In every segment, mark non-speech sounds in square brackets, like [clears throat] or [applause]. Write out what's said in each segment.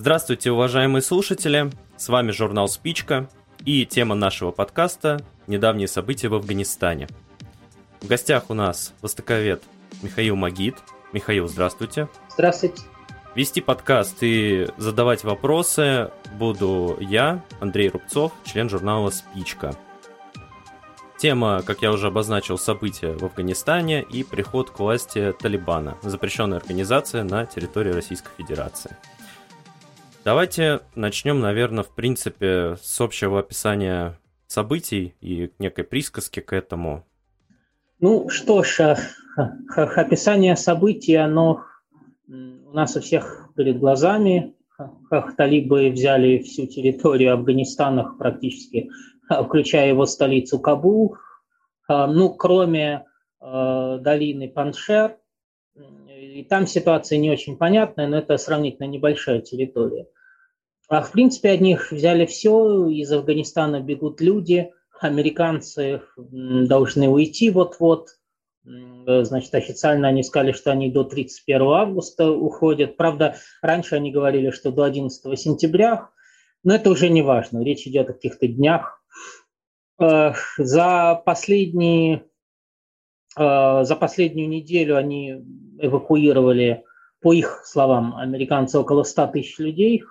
Здравствуйте, уважаемые слушатели! С вами журнал «Спичка» и тема нашего подкаста «Недавние события в Афганистане». В гостях у нас востоковед Михаил Магид. Михаил, здравствуйте. Здравствуйте. Вести подкаст и задавать вопросы буду я, Андрей Рубцов, член журнала «Спичка». Тема, как я уже обозначил, события в Афганистане и приход к власти Талибана, запрещенная организация на территории Российской Федерации – Давайте начнем, наверное, в принципе, с общего описания событий и некой присказки к этому. Ну что ж, описание событий, оно у нас у всех перед глазами. Талибы взяли всю территорию Афганистана практически, включая его столицу Кабул. Ну, кроме долины Паншер, и там ситуация не очень понятная, но это сравнительно небольшая территория. А в принципе от них взяли все, из Афганистана бегут люди, американцы должны уйти вот-вот. Значит, официально они сказали, что они до 31 августа уходят. Правда, раньше они говорили, что до 11 сентября, но это уже не важно, речь идет о каких-то днях. Э, за последние э, за последнюю неделю они эвакуировали, по их словам, американцы около 100 тысяч людей,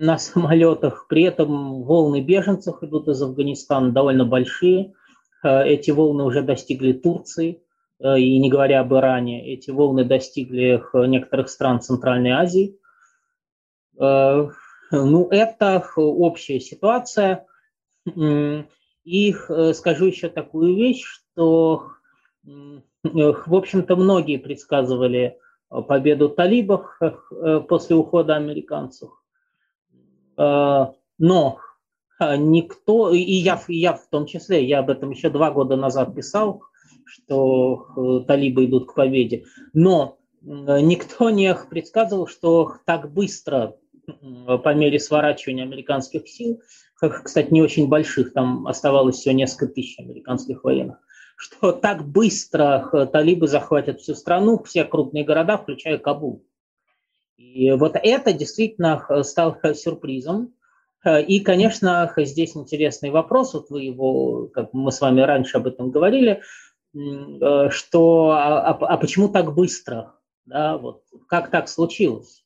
на самолетах. При этом волны беженцев идут из Афганистана довольно большие. Э, эти волны уже достигли Турции, э, и не говоря об Иране, эти волны достигли некоторых стран Центральной Азии. Э, ну, это общая ситуация. И скажу еще такую вещь, что, в общем-то, многие предсказывали победу талибов после ухода американцев. Э, но никто, и я, и я в том числе, я об этом еще два года назад писал, что талибы идут к победе, но никто не предсказывал, что так быстро, по мере сворачивания американских сил, кстати, не очень больших, там оставалось всего несколько тысяч американских военных, что так быстро талибы захватят всю страну, все крупные города, включая Кабул. И вот это действительно э, стало [laughs] сюрпризом. Э, и, конечно, здесь интересный вопрос, вот вы его, как мы с вами раньше об этом говорили, э, что а, а, а почему так быстро? Да, вот, как так случилось?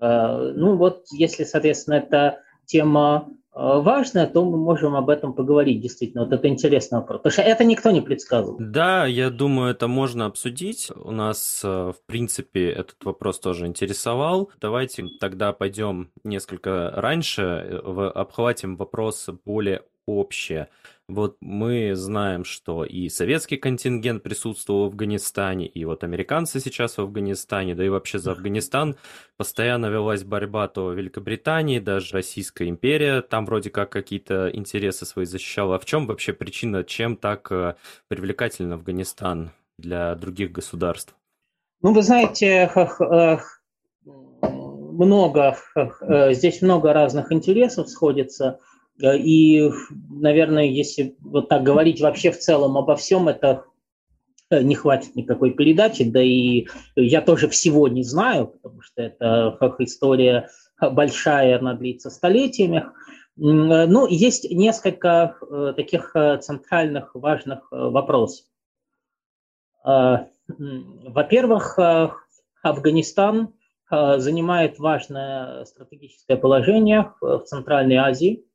Ну вот, если, соответственно, эта тема Э, важное, то мы можем об этом поговорить, действительно. Вот это интересный вопрос. Потому что это никто не предсказывал. Да, я думаю, это можно обсудить. У нас, э, в принципе, этот вопрос тоже интересовал. Давайте тогда пойдем несколько раньше, э, обхватим вопросы более общее. Вот мы знаем, что и советский контингент присутствовал в Афганистане, и вот американцы сейчас в Афганистане, да и вообще за Афганистан постоянно велась борьба то Великобритании, даже Российская империя там вроде как какие-то интересы свои защищала. А в чем вообще причина, чем так э, привлекательен Афганистан для других государств? Ну, вы знаете, много, э, здесь много разных интересов сходится. Э, и, наверное, если вот так говорить вообще в целом обо всем, это э, не хватит никакой передачи, да и я тоже всего не знаю, потому что это история большая, она длится столетиями. Ну, есть несколько э, таких центральных важных вопросов. Во-первых, Афганистан занимает важное стратегическое положение в Центральной Азии –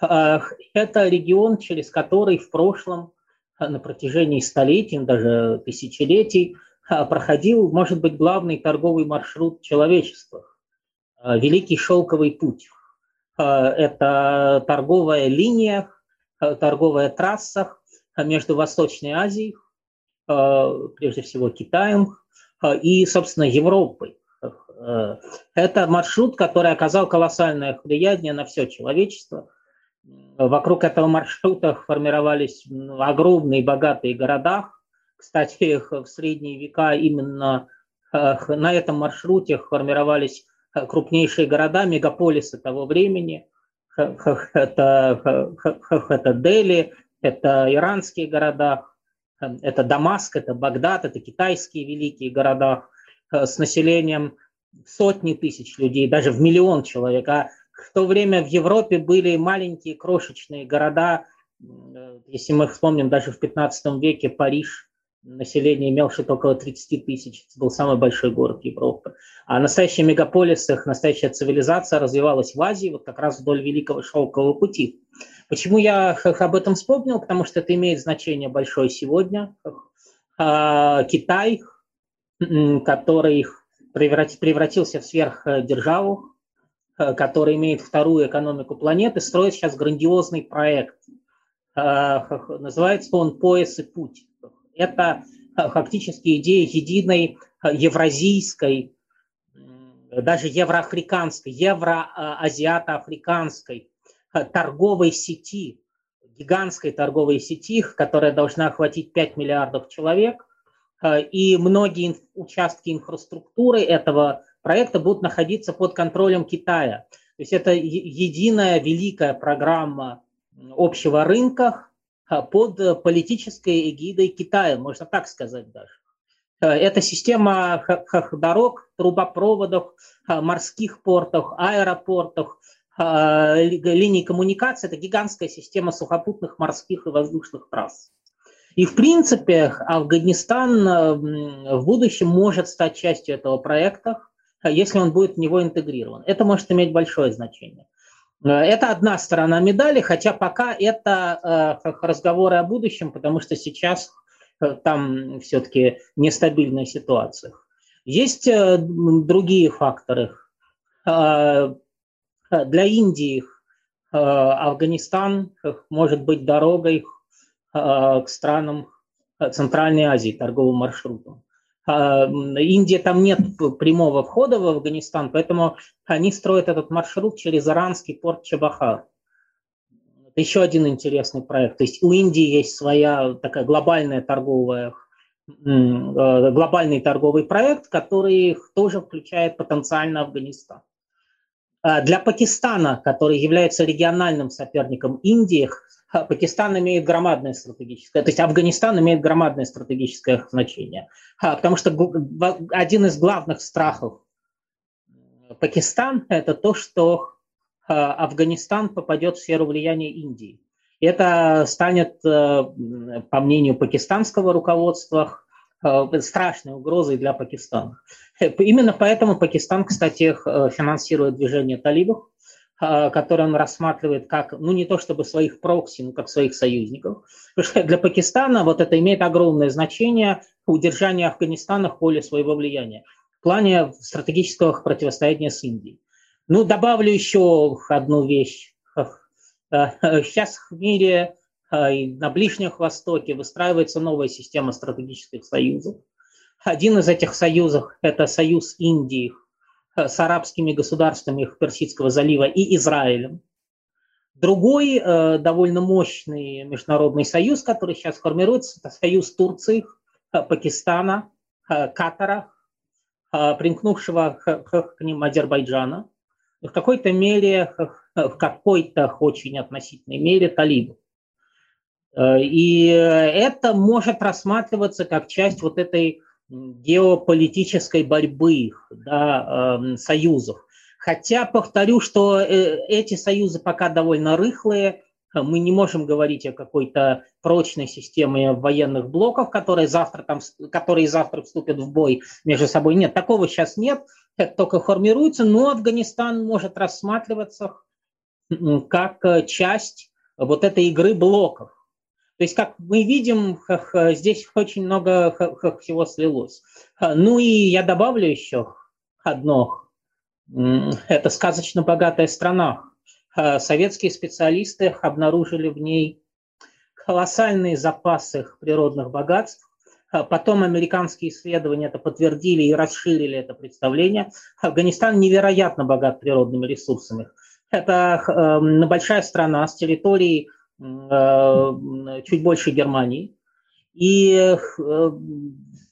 это регион, через который в прошлом а, на протяжении столетий, даже тысячелетий а, проходил, может быть, главный торговый маршрут человечества – а, Великий Шелковый путь. Это торговая линия, торговая трасса между Восточной Азией, прежде всего Китаем, и, собственно, Европой. Это маршрут, который оказал колоссальное влияние на все человечество – Вокруг этого маршрута формировались огромные богатые города. Кстати, [laughs] в средние века именно э, на этом маршруте формировались э, крупнейшие города, мегаполисы того времени. Это, это Дели, это иранские города, это Дамаск, это Багдад, это китайские великие города с населением сотни тысяч людей, даже в миллион человек. А в то время в Европе были маленькие крошечные города, если мы вспомним, даже в 15 веке Париж население имел около 30 тысяч. Это был самый большой город Европы. А настоящие мегаполисы, настоящая цивилизация развивалась в Азии, вот как раз вдоль Великого Шелкового пути. Почему я об этом вспомнил? Потому что это имеет значение большое сегодня. А, Китай, который превратился в сверхдержаву, который имеет вторую экономику планеты, строит сейчас грандиозный проект. А, называется он «Пояс и путь». Это фактически идея единой евразийской, даже евроафриканской, евроазиато-африканской торговой сети, гигантской торговой сети, которая должна охватить 5 миллиардов человек. И многие участки инфраструктуры этого проекта будут находиться под контролем Китая. То есть это единая великая программа общего рынка, а, под э, политической эгидой Китая, можно так сказать даже. Э, это система дорог, трубопроводов, а, морских портов, аэропортов, а, линий коммуникации. Это гигантская система сухопутных, морских и воздушных трасс. И, в принципе, Афганистан э, в будущем может стать частью этого проекта, если он будет в него интегрирован. Это может иметь большое значение. Э, это одна сторона медали, хотя пока это э, разговоры о будущем, потому что сейчас э, там все-таки нестабильная ситуация. Есть другие факторы. Для Индии Афганистан может быть дорогой к странам Центральной Азии, торговым маршрутом. А, Индия там нет прямого входа в Афганистан, поэтому они строят этот маршрут через иранский порт Чабахар. Это еще один интересный проект. То есть у Индии есть своя такая глобальная торговая э, глобальный торговый проект, который тоже включает потенциально Афганистан. А для Пакистана, который является региональным соперником Индии, Пакистан имеет громадное стратегическое, то есть Афганистан имеет громадное стратегическое значение, потому что один из главных страхов Пакистана – это то, что Афганистан попадет в сферу влияния Индии. Это станет, э, по мнению пакистанского руководства, э, страшной угрозой для Пакистана. Именно поэтому Пакистан, кстати, э, финансирует движение талибов, а, который он рассматривает как, ну не то чтобы своих прокси, но как своих союзников. Потому что для Пакистана вот это имеет огромное значение удержание Афганистана в поле своего влияния в плане стратегического противостояния с Индией. Ну, добавлю еще одну вещь. Сейчас в мире а, и на Ближнем Востоке выстраивается новая система стратегических союзов. Один из этих союзов – это союз Индии с арабскими государствами Персидского залива и Израилем. Другой э, довольно мощный международный союз, который сейчас формируется, это союз Турции, э, Пакистана, э, Катара, э, примкнувшего к, к, ним Азербайджана, в какой-то мере, в какой-то очень относительной мере талибов. И это может рассматриваться как часть вот этой геополитической борьбы да, э, союзов. Хотя повторю, что э, эти союзы пока довольно рыхлые, мы не можем говорить о какой-то прочной системе военных блоков, которые завтра, там, которые завтра вступят в бой между собой. Нет, такого сейчас нет, это только формируется, но Афганистан может рассматриваться как э, часть вот этой игры блоков. То есть, как мы видим, здесь очень много всего слилось. Ну и я добавлю еще одно. Это сказочно богатая страна. Советские специалисты обнаружили в ней колоссальные запасы природных богатств. Потом американские исследования это подтвердили и расширили это представление. Афганистан невероятно богат природными ресурсами. Это большая страна с территорией чуть больше Германии. И э,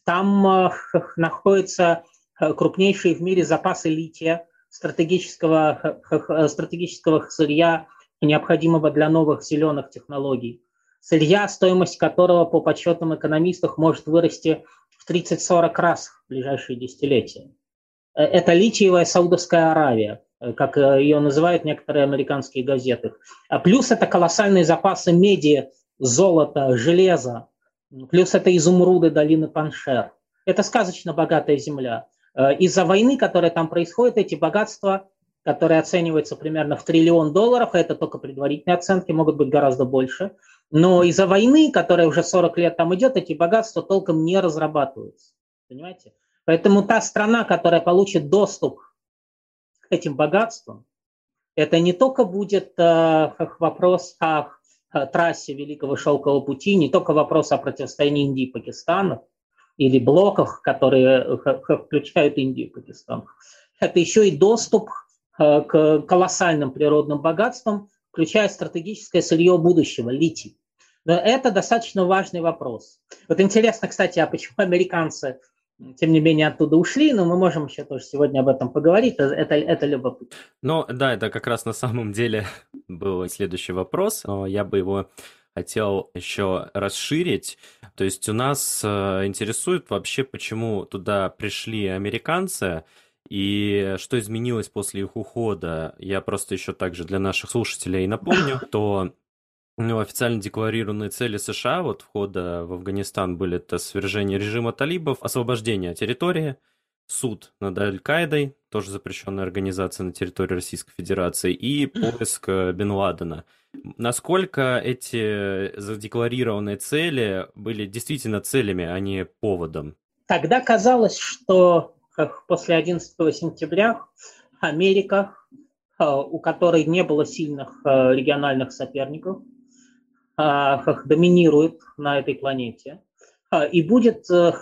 там э, находятся крупнейшие в мире запасы лития, стратегического, стратегического сырья, необходимого для новых зеленых технологий. Сырья, стоимость которого, по подсчетам экономистов, может вырасти в 30-40 раз в ближайшие десятилетия. это литиевая Саудовская Аравия, как ее называют некоторые американские газеты. А плюс это колоссальные запасы меди, золота, железа, плюс это изумруды долины Паншер. Это сказочно богатая земля. Из-за войны, которая там происходит, эти богатства, которые оцениваются примерно в триллион долларов, а это только предварительные оценки, могут быть гораздо больше, но из-за войны, которая уже 40 лет там идет, эти богатства толком не разрабатываются. Понимаете? Поэтому та страна, которая получит доступ этим богатствам, это не только будет э, вопрос о, о трассе Великого Шелкового пути, не только вопрос о противостоянии Индии и Пакистана или блоках, которые включают Индию и Пакистан. Это еще и доступ э, к колоссальным природным богатствам, включая стратегическое сырье будущего, литий. Но это достаточно важный вопрос. Вот интересно, кстати, а почему [laughs] американцы тем не менее, оттуда ушли, но мы можем еще тоже сегодня об этом поговорить, это, это любопытно. Ну, да, это как раз на самом деле [laughs] был следующий вопрос, я бы его хотел еще расширить. То есть у нас э, интересует вообще, почему туда пришли американцы, и что изменилось после их ухода. Я просто еще также для наших слушателей напомню, [coughs] то ну, официально декларированные цели США вот входа в Афганистан были это свержение режима талибов, освобождение территории, суд над Аль-Каидой, тоже запрещенная организация на территории Российской Федерации, и поиск э, Бен Ладена. Насколько эти задекларированные цели были действительно целями, а не поводом? Тогда казалось, что как после 11 сентября Америка, э, у которой не было сильных э, региональных соперников, доминирует на этой планете. А, и будет э,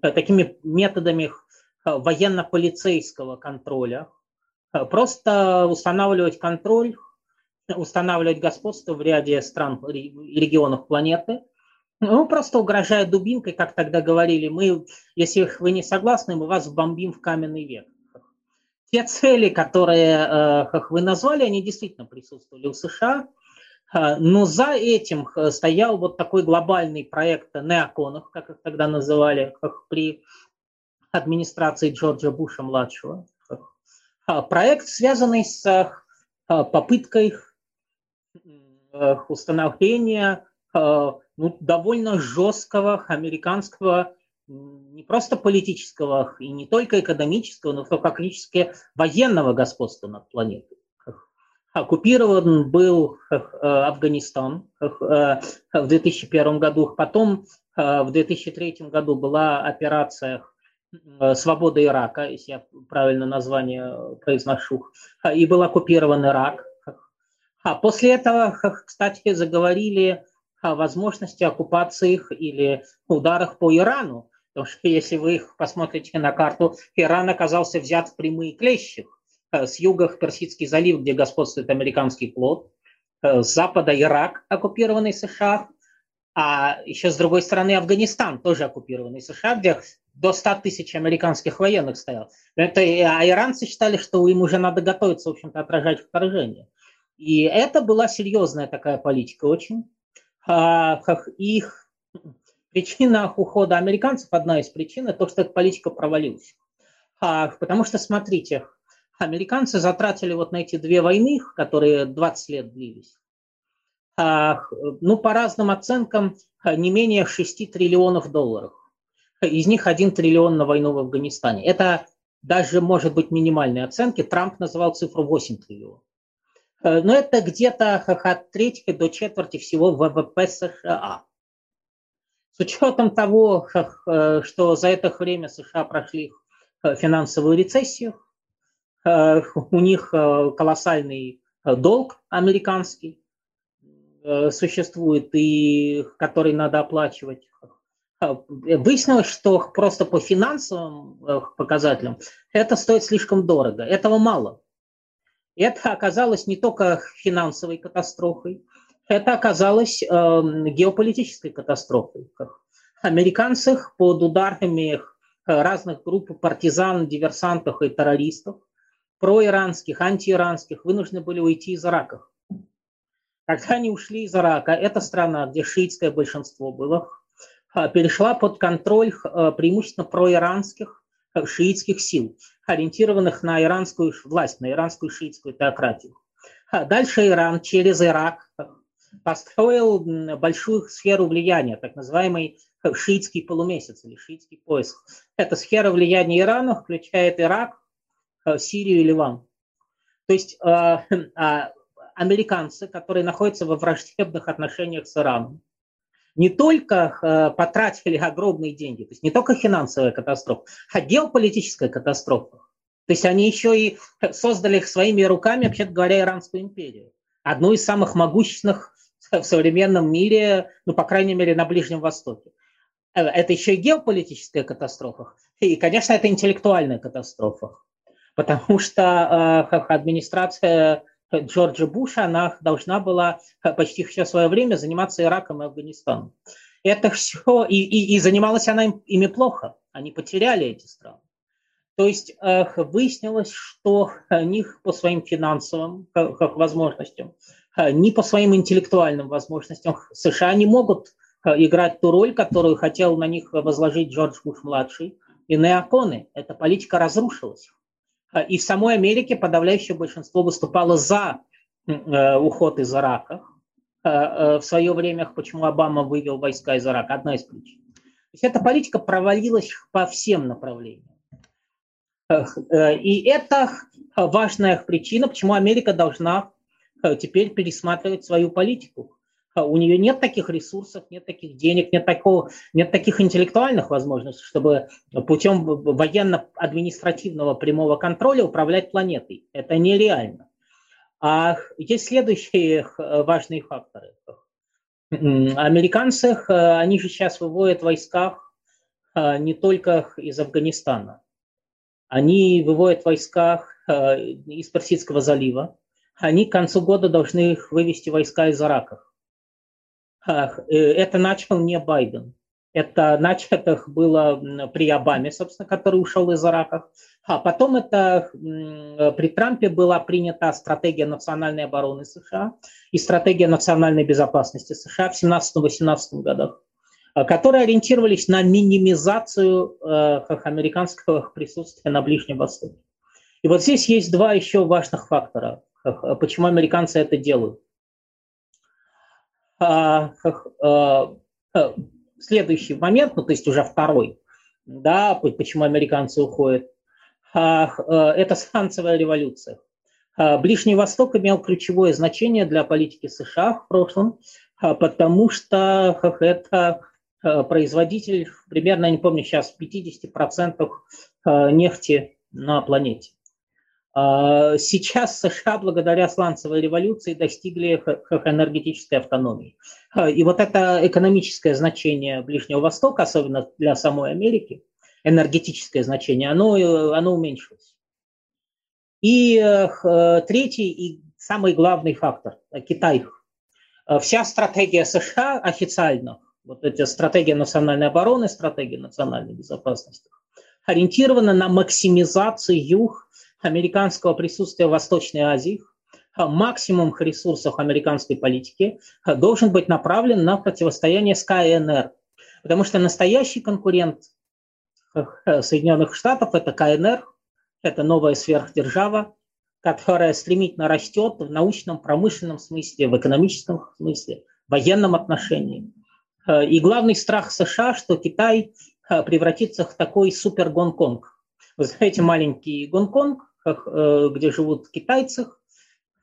такими методами военно-полицейского контроля. Просто устанавливать контроль, устанавливать господство в ряде стран и регионов планеты, ну, просто угрожая дубинкой, как тогда говорили, мы, если вы не согласны, мы вас бомбим в каменный век. Те цели, которые, э, вы назвали, они действительно присутствовали у США – но за этим э, стоял вот такой глобальный проект неоконов, как их тогда называли, как при администрации Джорджа Буша-младшего. А, проект, связанный с а, попыткой установления ну, довольно жесткого американского не просто политического и не только экономического, но фактически военного господства над планетой оккупирован был э, Афганистан э, в 2001 году, потом э, в 2003 году была операция «Свобода Ирака», если я правильно название произношу, и был оккупирован Ирак. А после этого, кстати, заговорили о возможности оккупации их или ударах по Ирану, потому что если вы посмотрите на карту, Иран оказался взят в прямые клещи. Э, с юга Персидский залив, где господствует американский флот, э, с запада Ирак, оккупированный США, а еще с другой стороны Афганистан, тоже оккупированный США, где до 100 тысяч американских военных стоял. Это, а иранцы считали, что им уже надо готовиться, в общем-то, отражать вторжение. И это была серьезная такая политика очень. А, их причина [laughs] ухода американцев, одна из причин, то, что эта политика провалилась. А, потому что, смотрите, американцы затратили вот на эти две войны, которые 20 лет длились, а, ну, по разным оценкам, не менее 6 триллионов долларов. Из них 1 триллион на войну в Афганистане. Это даже, может быть, минимальные оценки. Трамп называл цифру 8 триллионов. Но это где-то от трети до четверти всего ВВП США. С учетом того, что за это время США прошли финансовую рецессию, у них э, колоссальный э, долг американский существует, и который надо оплачивать. Выяснилось, что просто по финансовым показателям это стоит слишком дорого. Этого мало. Это оказалось не только финансовой катастрофой, это оказалось э, геополитической катастрофой. Американцы под ударами разных групп партизан, диверсантов и террористов проиранских, антииранских, вынуждены были уйти из Ирака. Когда они ушли из Ирака, эта страна, где шиитское большинство было, а, перешла под контроль а, преимущественно проиранских а, шиитских сил. ориентированных на иранскую власть, на иранскую шиитскую теократию. Дальше Иран через Ирак построил большую сферу влияния, так называемый шиитский полумесяц или шиитский пояс. Эта сфера влияния Ирана включает Ирак, Сирию и Ливан. То есть [laughs] а, американцы, которые находятся во враждебных отношениях с Ираном, не только э, потратили огромные деньги, то есть не только финансовая катастрофа, а геополитическая катастрофа. То есть они еще и создали своими руками, вообще говоря, Иранскую империю. Одну из самых могущественных [laughs] в современном мире, ну, по крайней мере, на Ближнем Востоке. Э, это еще и геополитическая катастрофа. И, конечно, это интеллектуальная катастрофа. Потому что э, администрация Джорджа Буша, она должна была почти все свое время заниматься Ираком и Афганистаном. Это все, и, и, и занималась она им, ими плохо. Они потеряли эти страны. То есть э, выяснилось, что ни по своим финансовым как, возможностям, э, ни по своим интеллектуальным возможностям США не могут э, играть ту роль, которую хотел на них возложить Джордж Буш-младший и неоконы. Эта политика разрушилась. А, и в самой Америке подавляющее большинство выступало за э, уход из Ирака. Э, э, в свое время, почему Обама вывел войска из Ирака, одна из причин. То есть эта политика провалилась по всем направлениям. И это важная причина, почему Америка должна теперь пересматривать свою политику. А у нее нет таких ресурсов, нет таких денег, нет, такого, нет таких интеллектуальных возможностей, чтобы путем военно-административного прямого контроля управлять планетой. Это нереально. А есть следующие важные факторы. Американцы, они же сейчас выводят войска не только из Афганистана. Они выводят войска из Персидского залива. Они к концу года должны вывести войска из Ирака. Э, это начал не Байден. Это начато было при Обаме, собственно, который ушел из Ирака. А потом это при Трампе была принята стратегия национальной обороны США и стратегия национальной безопасности США в 17-18 годах, э, которые ориентировались на минимизацию э, американского [laughs] присутствия на Ближнем Востоке. И вот здесь есть два еще важных фактора, почему американцы это делают. А, а, а, следующий момент, ну то есть уже второй, да, почему американцы уходят, это санкциевая революция. Ближний Восток имел ключевое значение для политики США в прошлом, потому что это производитель примерно, я не помню сейчас, 50% нефти на планете. А, сейчас США благодаря сланцевой революции достигли энергетической автономии. А, и вот это экономическое значение Ближнего Востока, особенно для самой Америки, энергетическое значение, оно, оно уменьшилось. И э, третий и самый главный фактор – Китай. А, вся стратегия США официально, вот эта стратегия национальной обороны, стратегия национальной безопасности, ориентирована на максимизацию американского присутствия в Восточной Азии, максимум ресурсов американской политики должен быть направлен на противостояние с КНР. Потому что настоящий конкурент Соединенных Штатов – это КНР, это новая сверхдержава, которая стремительно растет в научном, промышленном смысле, в экономическом смысле, в военном отношении. И главный страх США, что Китай превратится в такой супер Гонконг. Вы знаете, маленький Гонконг, Э, где живут китайцы,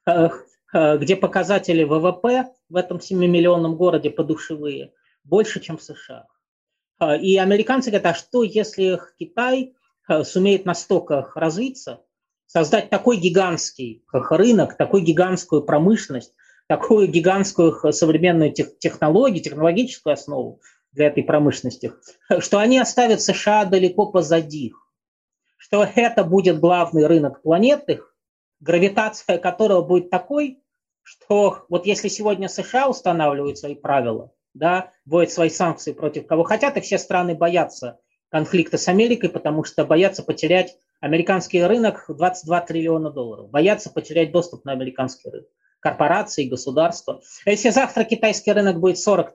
э, э, где показатели ВВП в этом 7-миллионном городе подушевые больше, чем в США. И американцы говорят, а что если Китай сумеет настолько развиться, создать такой гигантский рынок, такую гигантскую промышленность, такую гигантскую современную технологию, технологическую основу для этой промышленности, что они оставят США далеко позади что это будет главный рынок планеты, гравитация которого будет такой, что вот если сегодня США устанавливают свои правила, да, вводят свои санкции против кого хотят, и все страны боятся конфликта с Америкой, потому что боятся потерять американский рынок 22 триллиона долларов, боятся потерять доступ на американский рынок, корпорации, государства. Если завтра китайский рынок будет 40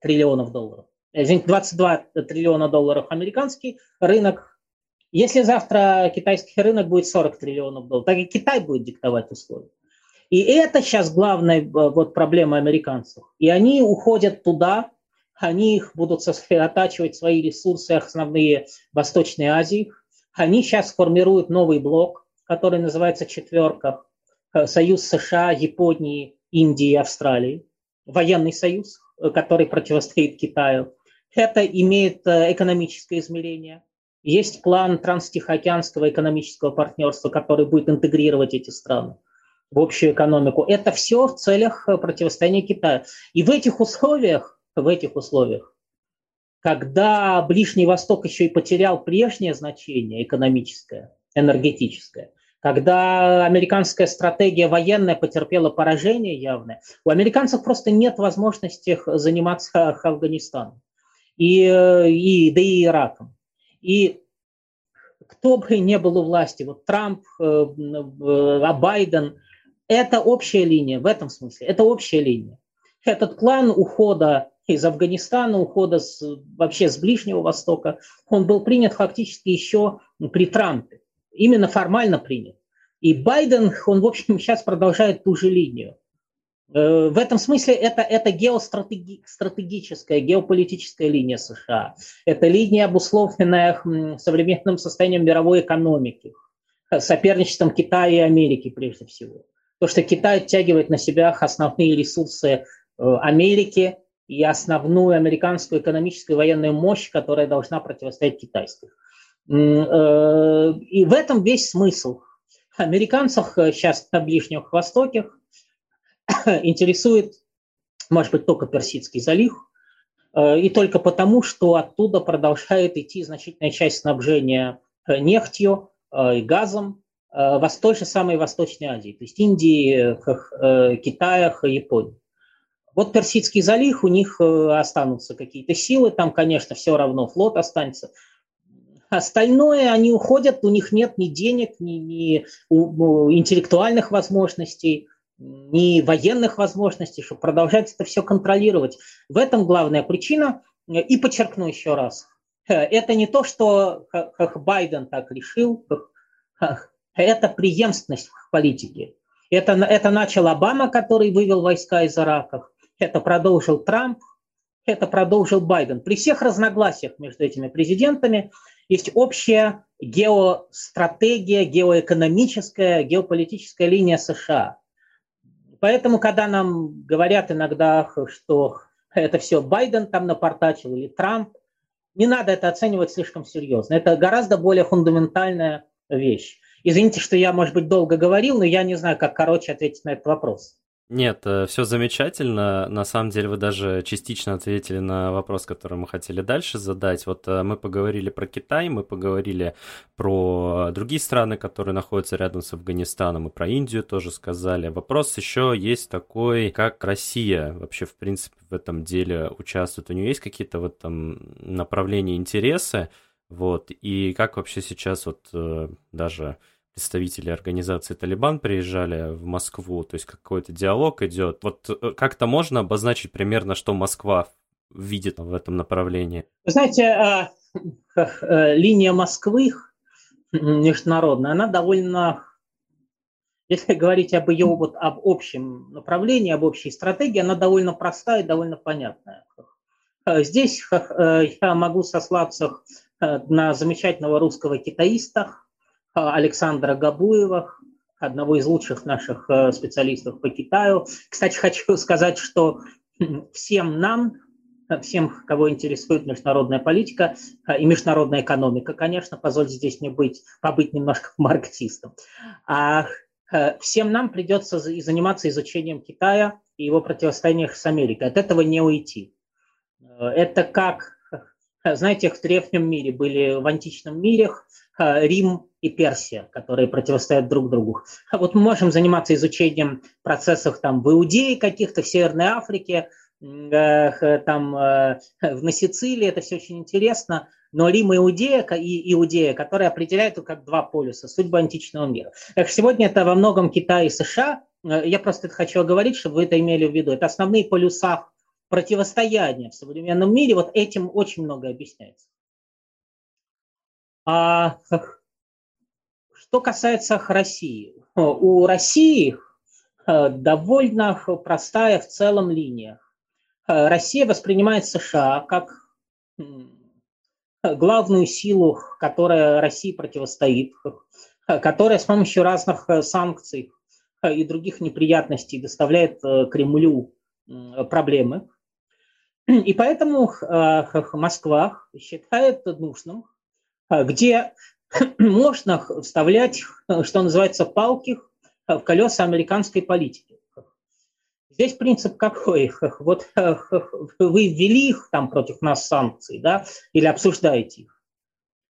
триллионов долларов, извините, 22 триллиона долларов американский рынок, Если завтра китайский рынок будет 40 триллионов долларов, так и Китай будет диктовать условия. И это сейчас главная э, вот, проблема американцев. И они уходят туда, они их будут сосредотачивать свои ресурсы основные Восточной Азии. Они сейчас формируют новый блок, который называется «четверка». Э, союз США, Японии, Индии и Австралии. Военный союз, э, который противостоит Китаю. Это имеет экономическое измерение. Есть план транстихоокеанского экономического партнерства, который будет интегрировать эти страны в общую экономику. Это все в целях э, противостояния Китаю. И в этих условиях, в этих условиях, когда Ближний Восток еще и потерял прежнее значение экономическое, энергетическое, когда американская стратегия военная потерпела поражение явное, у американцев просто нет возможности заниматься Афганистаном и, э, и, да и Ираком. И кто бы ни был у власти, вот Трамп, а Байден, это общая линия в этом смысле, это общая линия. Этот план ухода из Афганистана, ухода с, вообще с Ближнего Востока, он был принят фактически еще при Трампе. Именно формально принят. И Байден, он, в общем, сейчас продолжает ту же линию. Э, в этом смысле это, это геостратегическая, геополитическая линия США. Это линия, обусловленная современным состоянием мировой экономики, соперничеством Китая и Америки прежде всего. То, что Китай оттягивает на себя основные ресурсы э, Америки и основную американскую экономическую и военную мощь, которая должна противостоять китайской. Э, и в этом весь смысл. Американцев сейчас на Ближнем Востоке [laughs] интересует, может быть, только Персидский залив, э, и только потому, что оттуда продолжает идти значительная часть снабжения нефтью и газом, Э, в той же самой Восточной Азии, то есть Индии, э, Китаях, Японии. Вот Персидский залив, у них э, останутся какие-то силы, там, конечно, все равно флот останется. Остальное, они уходят, у них нет ни денег, ни, ни интеллектуальных возможностей, ни военных возможностей, чтобы продолжать это все контролировать. В этом главная причина. И подчеркну еще раз, это не то, что как Байден так решил, это преемственность в политике. Это, это начал Обама, который вывел войска из Ирака. Это продолжил Трамп. Это продолжил Байден. При всех разногласиях между этими президентами есть общая геостратегия, геоэкономическая, геополитическая линия США. Поэтому, когда нам говорят иногда, что это все Байден там напортачил или Трамп, не надо это оценивать слишком серьезно. Это гораздо более фундаментальная вещь. Извините, что я, может быть, долго говорил, но я не знаю, как короче ответить на этот вопрос. Нет, э, все замечательно. На самом деле вы даже частично ответили на вопрос, который мы хотели дальше задать. Вот э, мы поговорили про Китай, мы поговорили про другие страны, которые находятся рядом с Афганистаном, и про Индию тоже сказали. Вопрос еще есть такой, как Россия вообще, в принципе, в этом деле участвует. У нее есть какие-то в этом направлении интересы? Вот, и как вообще сейчас вот э, даже представители организации Талибан приезжали в Москву, то есть какой-то диалог идет. Вот э, как-то можно обозначить примерно, что Москва видит в этом направлении? Вы знаете, [laughs] а, э, линия Москвы международная, она довольно, если говорить об ее вот об общем направлении, об общей стратегии, она довольно простая и довольно понятная. Э, здесь я могу сослаться на замечательного русского китаиста Э, Александра Габуева, одного из лучших наших э, специалистов по Китаю. Кстати, [laughs] хочу сказать, что всем нам, всем, кого интересует международная политика э, и международная экономика, конечно, позвольте здесь мне быть, побыть немножко [laughs] марксистом, а всем нам придется заниматься изучением Китая и его противостояния с Америкой. От этого не уйти. Это как, знаете, в древнем мире были, в античном мире Рим и Персия, которые противостоят друг другу. А вот мы можем заниматься изучением процессов там в Иудее каких-то, в Северной Африке, э, там э, на Сицилии, это все очень интересно, но Рим и Иудея, и Иудея, которые определяют как два полюса, судьбу античного мира. Так сегодня это во многом Китай и США, э, я просто это хочу оговорить, чтобы вы это имели в виду. Это основные полюса противостояния в современном мире, вот этим очень много объясняется. А что касается России, у России довольно простая в целом линия. Россия воспринимает США как главную силу, которая России противостоит, которая с помощью разных санкций и других неприятностей доставляет Кремлю проблемы. И поэтому Москва считает нужным, где [clears throat] можно вставлять, что называется, палки в колеса американской политики. Здесь принцип какой? Вот вы ввели их там против нас санкции, да, или обсуждаете их,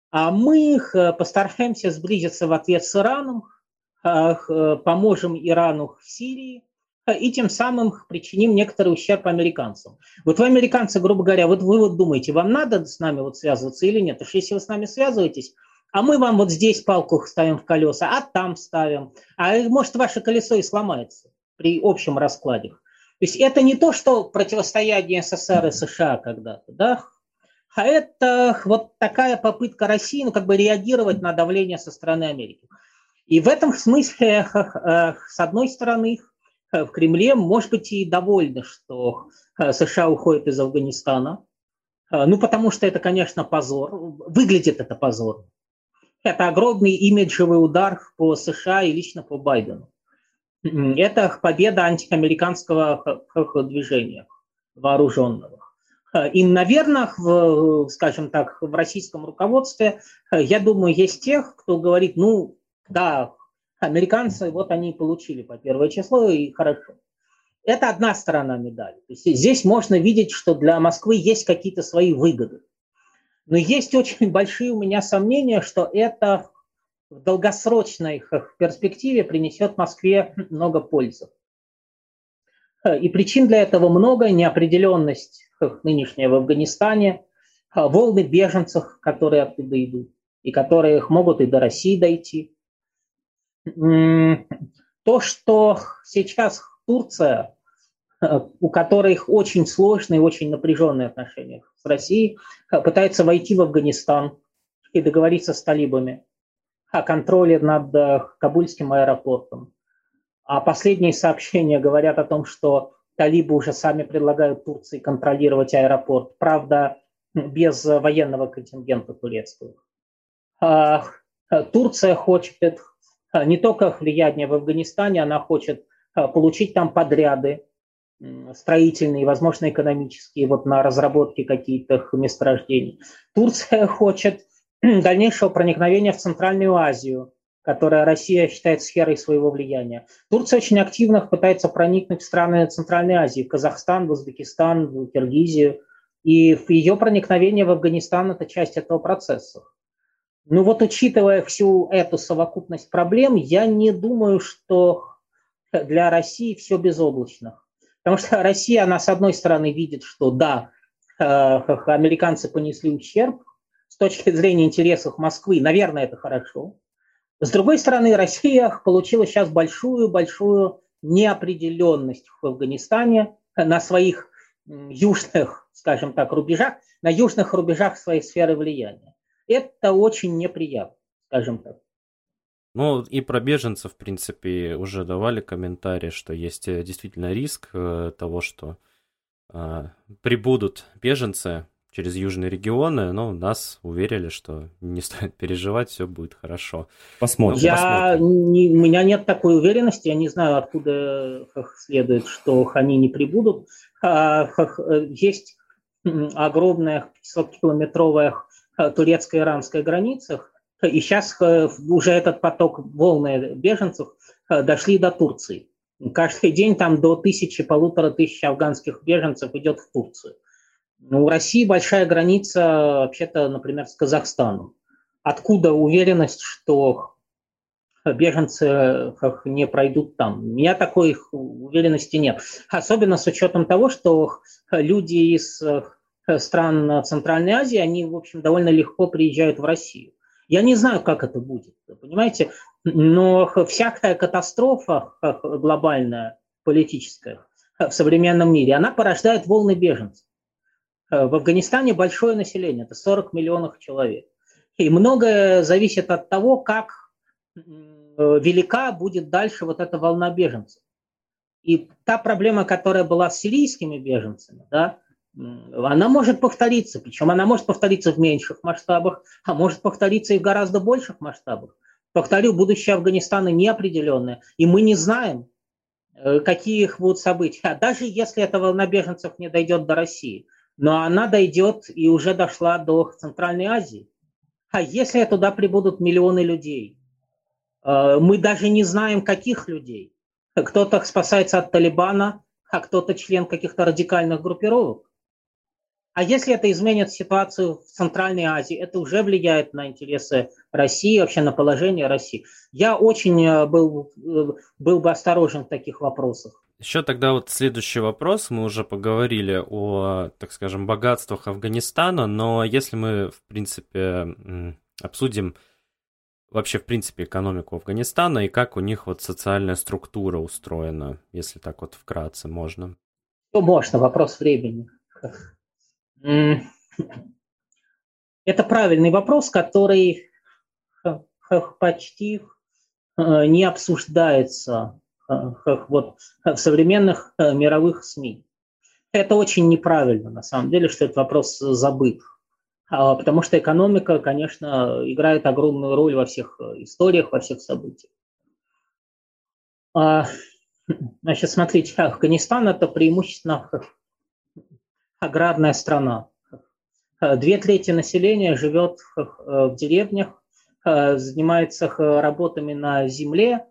а мы их постараемся сблизиться в ответ с Ираном, поможем Ирану в Сирии, и тем самым причиним некоторый ущерб американцам. Вот вы, американцы, грубо говоря, вот вы вот думаете, вам надо с нами вот связываться или нет? Потому что если вы с нами связывааетесь, а мы вам вот здесь палку ставим в колеса, а там ставим, а может ваше колесо и сломается при общем раскладе. То есть это не то, что противостояние СССР и США когда-то, да, а это вот такая попытка России, ну, как бы реагировать на давление со стороны Америки. И в этом смысле, [laughs] э, с одной стороны, в Кремле, может быть, и довольны, что э, США уходят из Афганистана. Э, ну, потому что это, конечно, позор. Выглядит это позорно. Это огромный имиджевый удар по США и лично по Байдену. Это победа антиамериканского движения вооруженного. И, наверное, в, скажем так, в российском руководстве, я думаю, есть тех, кто говорит, ну, да, американцы, вот они получили по первое число, и хорошо. Это одна сторона медали. То есть здесь можно видеть, что для Москвы есть какие-то свои выгоды. Но есть очень [laughs] большие у меня сомнения, что это в долгосрочной перспективе принесет Москве [laughs] много пользы. И причин для этого много. Неопределенность нынешняя в Афганистане, волны беженцев, которые оттуда идут, и которые могут и до России дойти. То, что сейчас Турция, у которых очень сложные, очень напряженные отношения с Россией, пытается войти в Афганистан и договориться с талибами о контроле над э, Кабульским аэропортом. А последние сообщения говорят о том, что талибы уже сами предлагают Турции контролировать аэропорт. Правда, без военного контингента турецкого. А, э, Турция хочет э, не только влияние в Афганистане, она хочет получить там подряды строительные, возможно, экономические, вот на разработке каких-то месторождений. Турция хочет дальнейшего проникновения в Центральную Азию, которая Россия считает сферой своего влияния. Турция очень активно пытается проникнуть в страны Центральной Азии, Казахстан, Узбекистан, Киргизию. И ее проникновение в Афганистан – это часть этого процесса. Ну вот учитывая всю эту совокупность проблем, я не думаю, что для России все безоблачно. Потому что Россия, она с одной стороны видит, что да, э, американцы понесли ущерб, с точки зрения интересов Москвы, наверное, это хорошо. С другой стороны, Россия получила сейчас большую-большую неопределенность в Афганистане на своих южных, скажем так, рубежах, на южных рубежах своей сферы влияния. Это очень неприятно, скажем так. Ну, и про беженцев, в принципе, уже давали комментарии, что есть э, действительно риск э, того, что э, прибудут беженцы через южные регионы, но нас уверили, что не стоит переживать, все будет хорошо. Посмотрим. Я, Не, у меня нет такой уверенности, я не знаю, откуда следует, что они не прибудут. А, есть огромная 500-километровая турецко-иранская граница, и сейчас уже этот поток волны беженцев дошли до Турции. Каждый день там до тысячи, полутора тысяч афганских беженцев идет в Турцию. Ну, у России большая граница, вообще-то, например, с Казахстаном. Откуда уверенность, что беженцы не пройдут там? У меня такой уверенности нет. Особенно с учетом того, что люди из стран Центральной Азии, они, в общем, довольно легко приезжают в Россию. Я не знаю, как это будет, понимаете, но всякая катастрофа глобальная, политическая в современном мире, она порождает волны беженцев. Э, в Афганистане большое население, это 40 миллионов человек. И многое зависит от того, как велика будет дальше вот эта волна беженцев. И та проблема, которая была с сирийскими беженцами, да, она может повториться, причем она может повториться в меньших масштабах, а может повториться и в гораздо больших масштабах. Повторю, будущее Афганистана неопределенное, и мы не знаем, э, какие их будут события. А даже если эта волна беженцев не дойдет до России, но она дойдет и уже дошла до Центральной Азии. А если туда прибудут миллионы людей? Э, мы даже не знаем, каких людей. Кто-то спасается от Талибана, а кто-то член каких-то радикальных группировок. А если это изменит ситуацию в Центральной Азии, это уже влияет на интересы России, вообще на положение России. Я очень э, был, э, был бы осторожен в таких вопросах. Еще тогда вот следующий вопрос. Мы уже поговорили о, так скажем, богатствах Афганистана, но если мы, в принципе, обсудим вообще, в принципе, экономику Афганистана и как у них вот социальная структура устроена, если так вот вкратце можно. Ну, можно, вопрос времени. Это правильный вопрос, который почти э, не обсуждается э, вот, в современных э, мировых СМИ. Это очень неправильно, на самом деле, что этот вопрос забыт. А, потому что экономика, конечно, играет огромную роль во всех историях, во всех событиях. А, [clears throat] значит, смотрите, Афганистан – это преимущественно аграрная страна. Две трети населения живет в деревнях, занимается работами на земле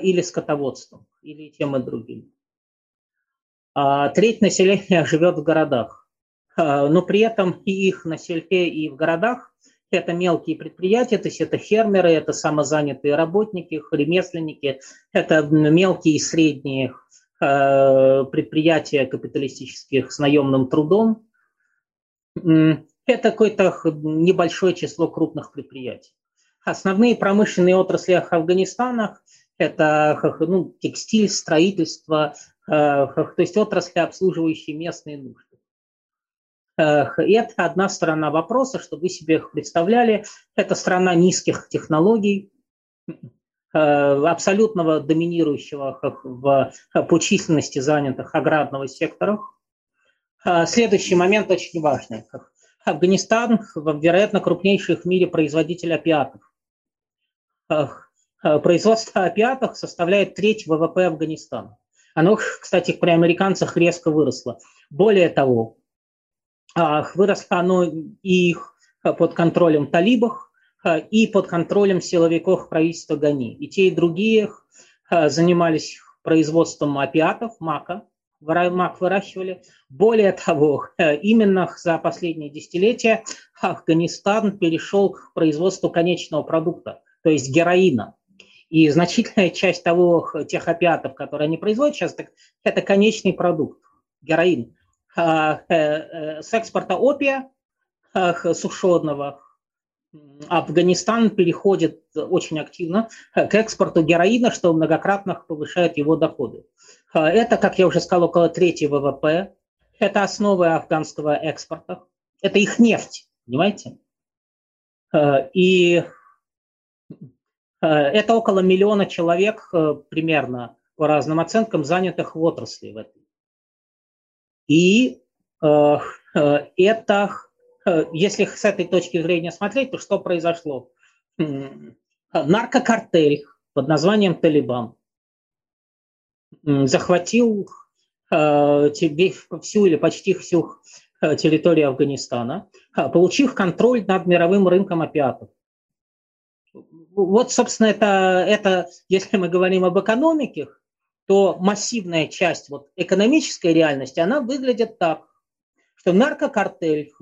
или скотоводством, или тем и другим. А треть населения [laughs] живет в городах. Но при этом и их на селе, и в городах это мелкие предприятия, то есть это фермеры, это самозанятые работники, ремесленники, это мелкие и средние Э, предприятия капиталистических с наемным трудом. Это какое-то небольшое число крупных предприятий. Основные промышленные отрасли Афганистана – это ну, текстиль, строительство, э, то есть отрасли, обслуживающие местные нужды. Э, и это одна сторона вопроса, чтобы вы себе представляли. Это страна низких технологий, Э, абсолютного доминирующего в, по численности занятых аграрного сектора. Э, следующий момент очень важный. Афганистан, вероятно, крупнейший в мире производитель опиатов. Э, производство опиатов составляет треть ВВП Афганистана. Оно, кстати, при американцах резко выросло. Более того, выросло оно и под контролем талибов, Э, и под контролем силовиков правительства Гани. И те, и другие э, занимались производством опиатов, мака, мак выращивали. Более того, э, именно за последние десятилетия Афганистан перешел к производству конечного продукта, то есть героина. И значительная [laughs] часть того, тех опиатов, которые они производят сейчас, это конечный продукт, героин. С экспорта опия сушеного Афганистан переходит очень активно к экспорту героина, что многократно повышает его доходы. Это, как я уже сказал, около трети ВВП. Это основа афганского экспорта. Это их нефть, понимаете? И это около миллиона человек примерно по разным оценкам, занятых в отрасли в этой. И это Э, если с этой точки зрения смотреть, то что произошло? Наркокартель под названием «Талибан» захватил э, всю или почти всю э, территорию Афганистана, получив контроль над мировым рынком опиатов. Вот, собственно, это, это, если мы говорим об экономике, то массивная часть вот, экономической реальности, она выглядит так, что наркокартель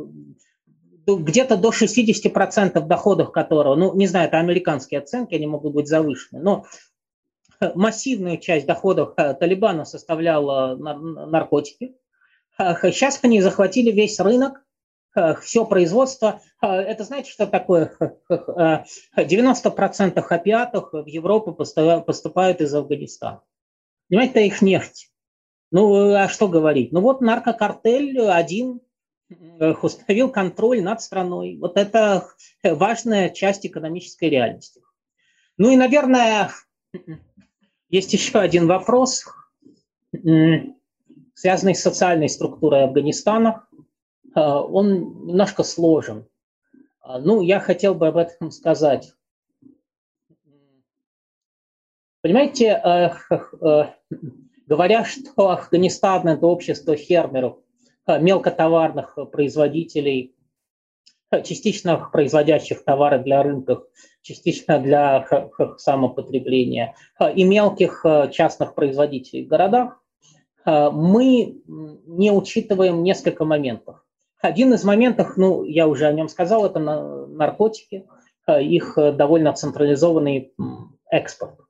где-то до 60% доходов которого, ну, не знаю, это американские оценки, они могут быть завышены, но массивную часть доходов э, Талибана составляла наркотики. Сейчас они захватили весь рынок, э, все производство. Это знаете, что такое? 90% опиатов в Европу поступают из Афганистана. Понимаете, это их нефть. Ну, а что говорить? Ну вот наркокартель один установил контроль над страной. Вот это [laughs] важная часть экономической реальности. Ну и, наверное, [laughs] есть еще один вопрос, связанный с социальной структурой Афганистана. Он немножко сложен. Ну, я хотел бы об этом сказать. Понимаете, э, [laughs] э, говоря, что Афганистан – это общество фермеров, э, мелкотоварных производителей, частично производящих товары для рынков, частично для самопотребления, и мелких частных производителей в городах, мы не учитываем несколько моментов. Один из моментов, ну, я уже о нем сказал, это наркотики, их довольно централизованный экспорт.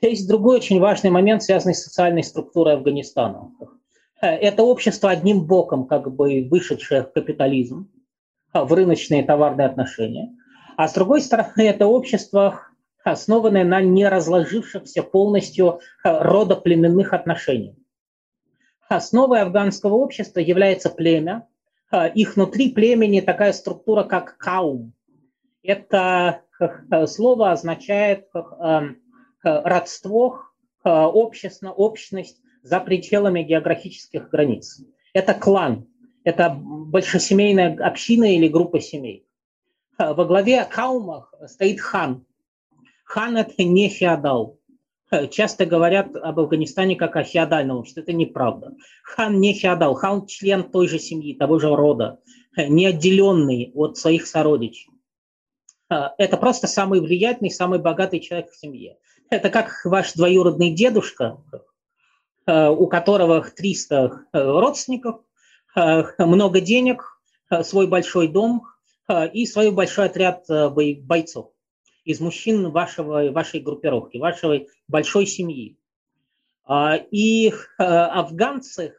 Есть другой очень важный момент, связанный с социальной структурой Афганистана. Это общество одним боком, как бы вышедшее в капитализм, в рыночные товарные отношения. А с другой стороны, это общество, основанное на не разложившихся полностью родоплеменных отношениях. Основой афганского общества является племя. Их внутри племени такая структура, как каум. Это слово означает родство, общность за пределами географических границ. Это клан, это большесемейная община или группа семей. Во главе каума стоит хан. Хан – это не феодал. Часто говорят об Афганистане как о феодальном обществе. Это неправда. Хан не феодал. Хан – член той же семьи, того же рода, не отделенный от своих сородичей. Это просто самый влиятельный, самый богатый человек в семье. Это как ваш двоюродный дедушка, э, у которого 300 э, родственников, э, много денег, свой большой дом и свой большой отряд бойцов из мужчин вашего, вашей группировки, вашей большой семьи. А, и афганцы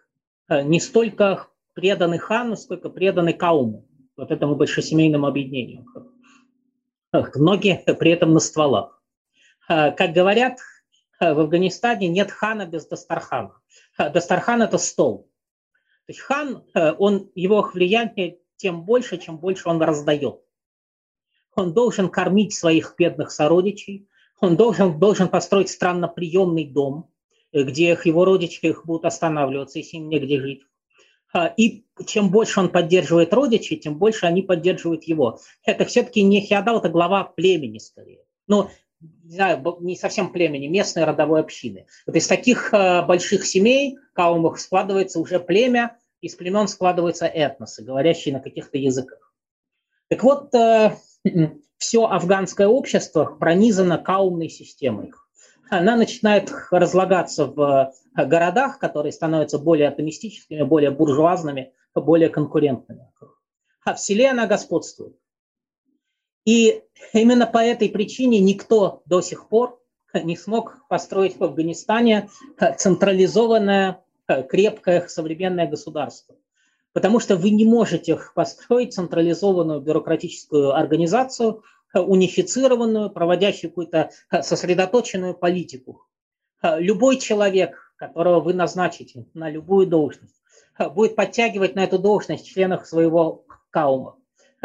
не столько преданы хану, сколько преданы кауму, вот этому большесемейному объединению. Многие при этом на стволах. Э, как говорят, э, в Афганистане нет хана без Дастархана. Э, Дастархан – это стол. То есть хан, он, его влияние тем больше, чем больше он раздает. Он должен кормить своих бедных сородичей, он должен, должен построить странноприемный дом, где его родичи их будут останавливаться, если им негде жить. И чем больше он поддерживает родичей, тем больше они поддерживают его. Это все-таки не феодал, это глава племени скорее. Но не знаю, не совсем племени, местной родовой общины. Вот из таких э, больших семей, каумов, складывается уже племя, из племен складываются этносы, говорящие на каких-то языках. Так вот, э, [clears throat] все афганское общество пронизано каумной системой. Она начинает разлагаться в э, городах, которые становятся более атомистическими, более буржуазными, более конкурентными. А в селе она господствует. И именно по этой причине никто до сих пор не смог построить в Афганистане централизованное, крепкое современное государство. Потому что вы не можете [laughs] построить централизованную бюрократическую организацию, унифицированную, проводящую какую-то сосредоточенную политику. Любой человек, которого вы назначите на любую должность, будет подтягивать на эту должность членов своего каума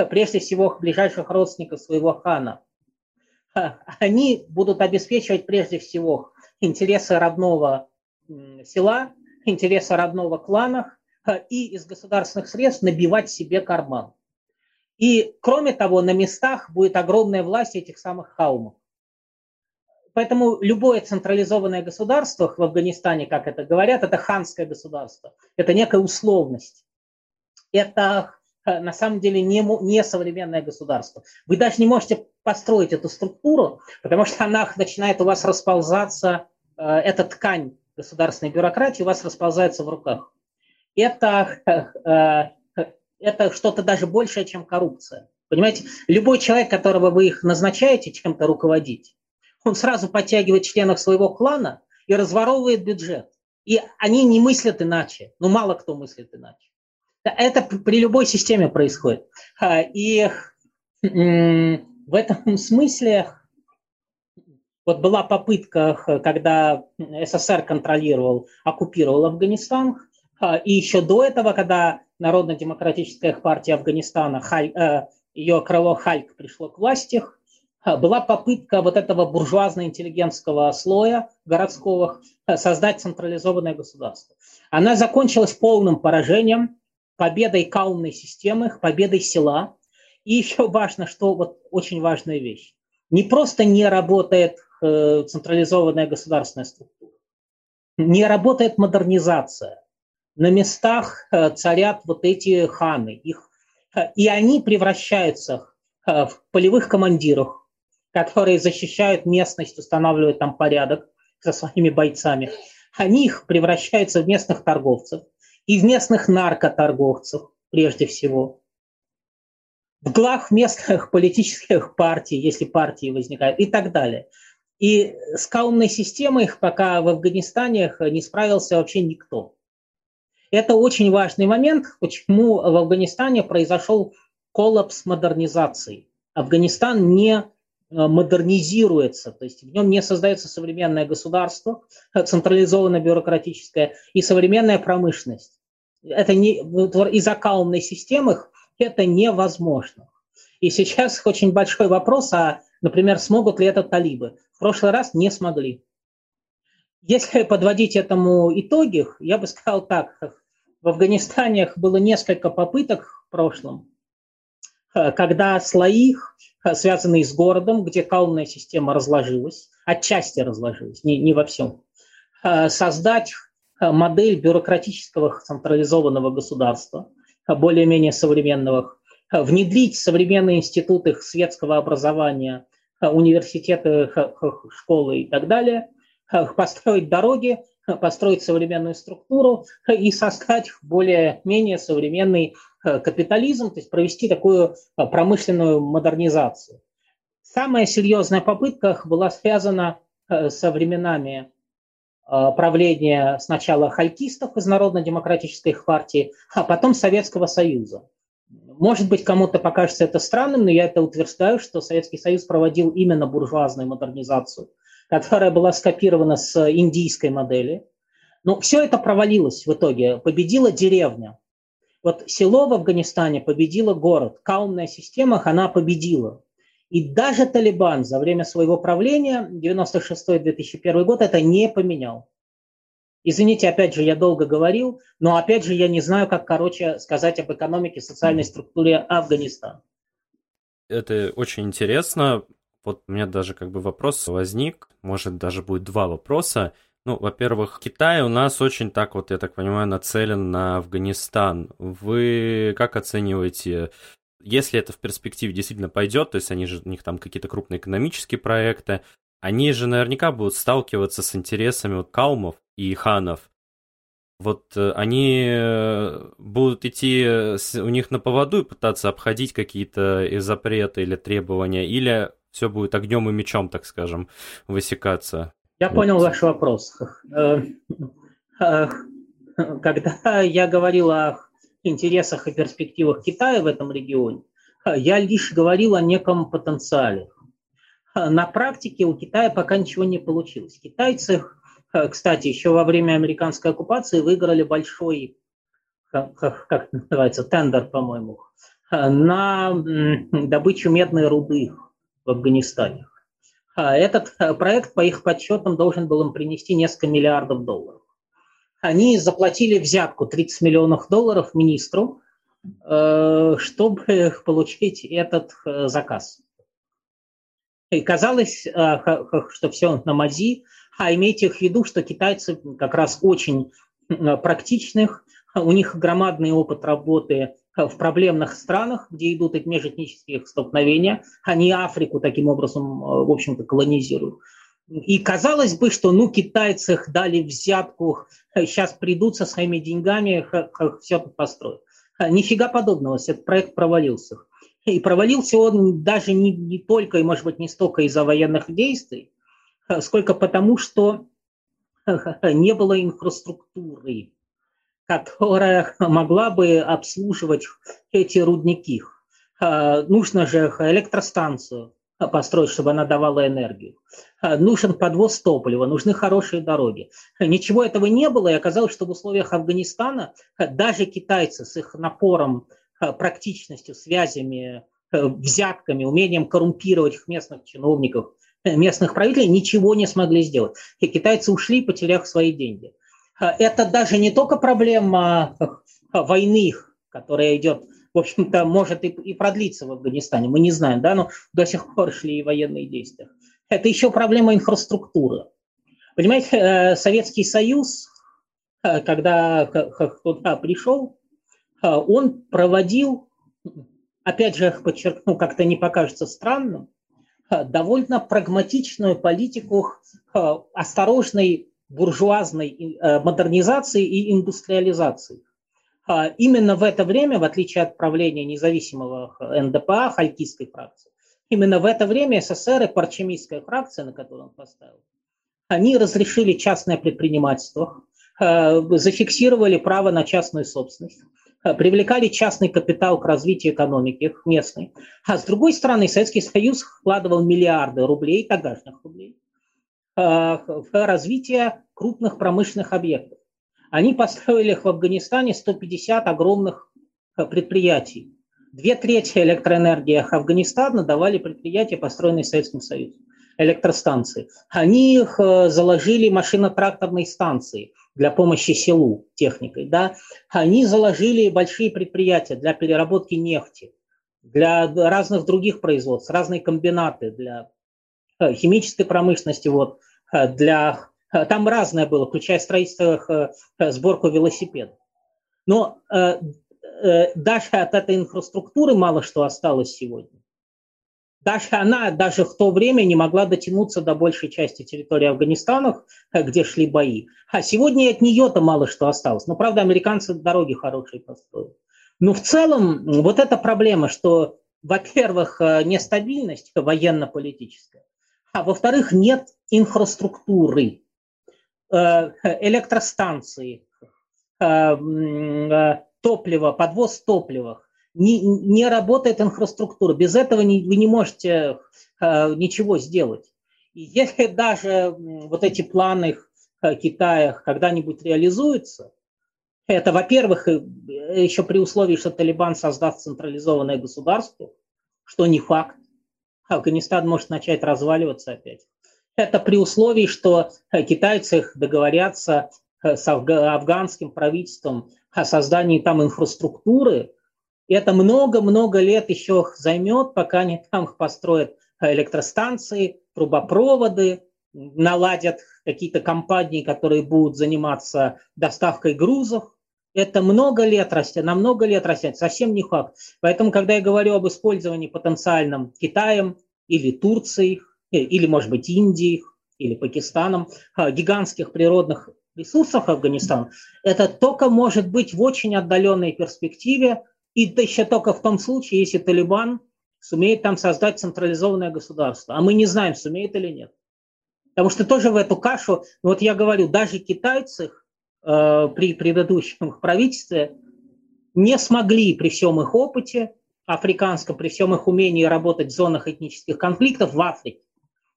прежде всего ближайших родственников своего хана. Они будут обеспечивать прежде всего интересы родного села, интересы родного клана и из государственных средств набивать себе карман. И кроме того, на местах будет огромная власть этих самых хаумов. Поэтому любое централизованное государство в Афганистане, как это говорят, это ханское государство. Это некая условность. Это на самом деле не, не современное государство. Вы даже не можете построить эту структуру, потому что она начинает у вас расползаться, э, эта ткань государственной бюрократии у вас расползается в руках. Это, э, это что-то даже большее, чем коррупция. Понимаете, любой человек, которого вы их назначаете чем-то руководить, он сразу подтягивает членов своего клана и разворовывает бюджет. И они не мыслят иначе. Ну, мало кто мыслит иначе. Это при любой системе происходит. И в этом [laughs] смысле вот была попытка, когда СССР контролировал, оккупировал Афганистан, и еще до этого, когда Народно-демократическая партия Афганистана, ее крыло Хальк пришло к власти, была попытка вот этого буржуазно-интеллигентского слоя городского создать централизованное государство. Она закончилась полным поражением, победой каунной системы, победой села. И еще важно, что вот очень важная вещь. Не просто не работает э, централизованная государственная структура, не работает модернизация. На местах э, царят вот эти ханы, их, э, и они превращаются в полевых командиров, которые защищают местность, устанавливают там порядок со своими бойцами. Они их превращаются в местных торговцев и в местных наркоторговцев прежде всего. В глав местных [laughs] политических партий, если партии возникают, и так далее. И с каумной системой пока в Афганистане не справился вообще никто. Это очень важный момент, почему в Афганистане произошел коллапс модернизации. Афганистан не Э, модернизируется, то есть в нем не создается современное государство, [laughs] централизованное бюрократическое и современная промышленность. Это не, из-за каумной системы это невозможно. И сейчас [laughs] очень большой вопрос, а, например, смогут ли это талибы? В прошлый раз не смогли. Если подводить этому итоги, я бы сказал так. В Афганистане было несколько попыток в прошлом, когда слои связанные с городом, где каунная система разложилась, отчасти разложилась, не, не во всем, создать модель бюрократического централизованного государства, более-менее современного, внедрить современные институты светского образования, университеты, школы и так далее, построить дороги, построить современную структуру и создать более-менее современный Э, капитализм, то есть провести такую э, промышленную модернизацию. Самая серьезная попытка была связана э, со временами правления сначала халькистов из Народно-демократической партии, а потом Советского Союза. Может быть, кому-то покажется это странным, но я это утверждаю, что Советский Союз проводил именно буржуазную модернизацию, которая была скопирована с индийской модели. Но все это провалилось в итоге. Победила деревня. Вот село в Афганистане победило город, каумная система, она победила. И даже Талибан за время своего правления, 96-2001 год, это не поменял. Извините, опять же, я долго говорил, но опять же я не знаю, как, короче, сказать об экономике, социальной структуре Афганистана. Это очень интересно. Вот у меня даже как бы вопрос возник, может даже будет два вопроса. Ну, во-первых, Китай у нас очень так вот, я так понимаю, нацелен на Афганистан. Вы как оцениваете, если это в перспективе действительно пойдет, то есть они же, у них там какие-то крупные экономические проекты, они же наверняка будут сталкиваться с интересами вот каумов и ханов. Вот э, они э, будут идти у них на поводу и пытаться обходить какие-то запреты или требования, или все будет огнем и мечом, так скажем, высекаться. Я понял ваш вопрос. Э, э, когда я говорил о интересах и перспективах Китая в этом регионе, я лишь говорил о неком потенциале. На практике у Китая пока ничего не получилось. Китайцы, кстати, еще во время американской оккупации выиграли большой, как, называется, тендер, по-моему, на добычу медной руды в Афганистане. А этот проект, по их подсчетам, должен был им принести несколько миллиардов долларов. Они заплатили взятку 30 миллионов долларов министру, э, чтобы [laughs] получить этот э, заказ. И казалось, что все на мази, а имейте в виду, что китайцы как раз очень практичных, у них громадный опыт работы в проблемных странах, где идут межэтнические столкновения, они Африку таким образом, э, в общем-то, колонизируют. И казалось бы, что ну китайцы их дали взятку, сейчас придут со своими деньгами, все тут построят. Нифига подобного, этот проект провалился. И провалился он даже не, не только, и может быть не столько из-за военных действий, сколько потому, что не было инфраструктуры которая могла бы обслуживать эти рудники. А, нужно же электростанцию, построить, чтобы она давала энергию. Нужен подвоз топлива, нужны хорошие дороги. Ничего этого не было, и оказалось, что в условиях Афганистана даже китайцы с их напором, практичностью, связями, взятками, умением коррумпировать местных чиновников, местных правителей, ничего не смогли сделать. И китайцы ушли, потеряв свои деньги. Это даже не только проблема войны, которая идет в общем-то, может и, и продлиться в Афганистане, мы не знаем, да, но до сих пор шли и военные действия. Это еще проблема инфраструктуры. Понимаете, э, Советский Союз, э, когда туда пришел, э, он проводил, опять же, подчеркну, как-то не покажется странным, довольно прагматичную политику осторожной буржуазной модернизации и индустриализации. А, именно в это время, в отличие от правления независимого НДПА, халькистской фракции, именно в это время СССР и парчемистская фракция, на которую он поставил, они разрешили частное предпринимательство, а, зафиксировали право на частную собственность, а, привлекали частный капитал к развитию экономики местной. А с другой стороны, Советский Союз вкладывал миллиарды рублей, тогдашних рублей, в развитие крупных промышленных объектов. Они построили в Афганистане 150 огромных э, предприятий. Две трети электроэнергии Афганистана давали предприятия, построенные Советским Союзом, электростанции. Они их э, заложили машино-тракторные станции для помощи селу техникой. Да? Они заложили большие предприятия для переработки нефти, для разных других производств, разные комбинаты для э, химической промышленности, вот, для там разное было, включая строительство, э, э, сборку велосипедов. Но даже от этой инфраструктуры мало что осталось сегодня. Даже она даже в то время не могла дотянуться до большей части территории Афганистана, где шли бои. А сегодня от нее-то мало что осталось. Но, правда, американцы дороги хорошие построили. Но в целом вот эта проблема, что, во-первых, нестабильность военно-политическая, а во-вторых, нет инфраструктуры. Э, электростанции, э, э, топливо, подвоз топлива. Не, не работает инфраструктура. Без этого не, вы не можете ничего сделать. И если даже вот эти планы Китая когда-нибудь реализуются, это, во-первых, еще при условии, что Талибан создаст централизованное государство, что не факт. Афганистан может начать разваливаться опять. Это при условии, что э, китайцы договорятся э, с афганским правительством о создании там инфраструктуры. И это много-много лет еще займет, пока они там построят электростанции, трубопроводы, наладят какие-то компании, которые будут заниматься доставкой грузов. Это много лет растет, на много лет растет, совсем не факт. Поэтому, когда я говорю об использовании потенциальном Китаем или Турцией Э, или, может быть, Индией, или Пакистаном, а, гигантских природных ресурсов Афганистана, это только может быть в очень отдаленной перспективе, и еще только в том случае, если Талибан сумеет там создать централизованное государство. А мы не знаем, сумеет или нет. Потому что тоже в эту кашу, вот я говорю, даже китайцы э, при предыдущем [laughs] правительстве не смогли при всем их опыте африканском, при всем их умении работать в зонах этнических конфликтов в Африке,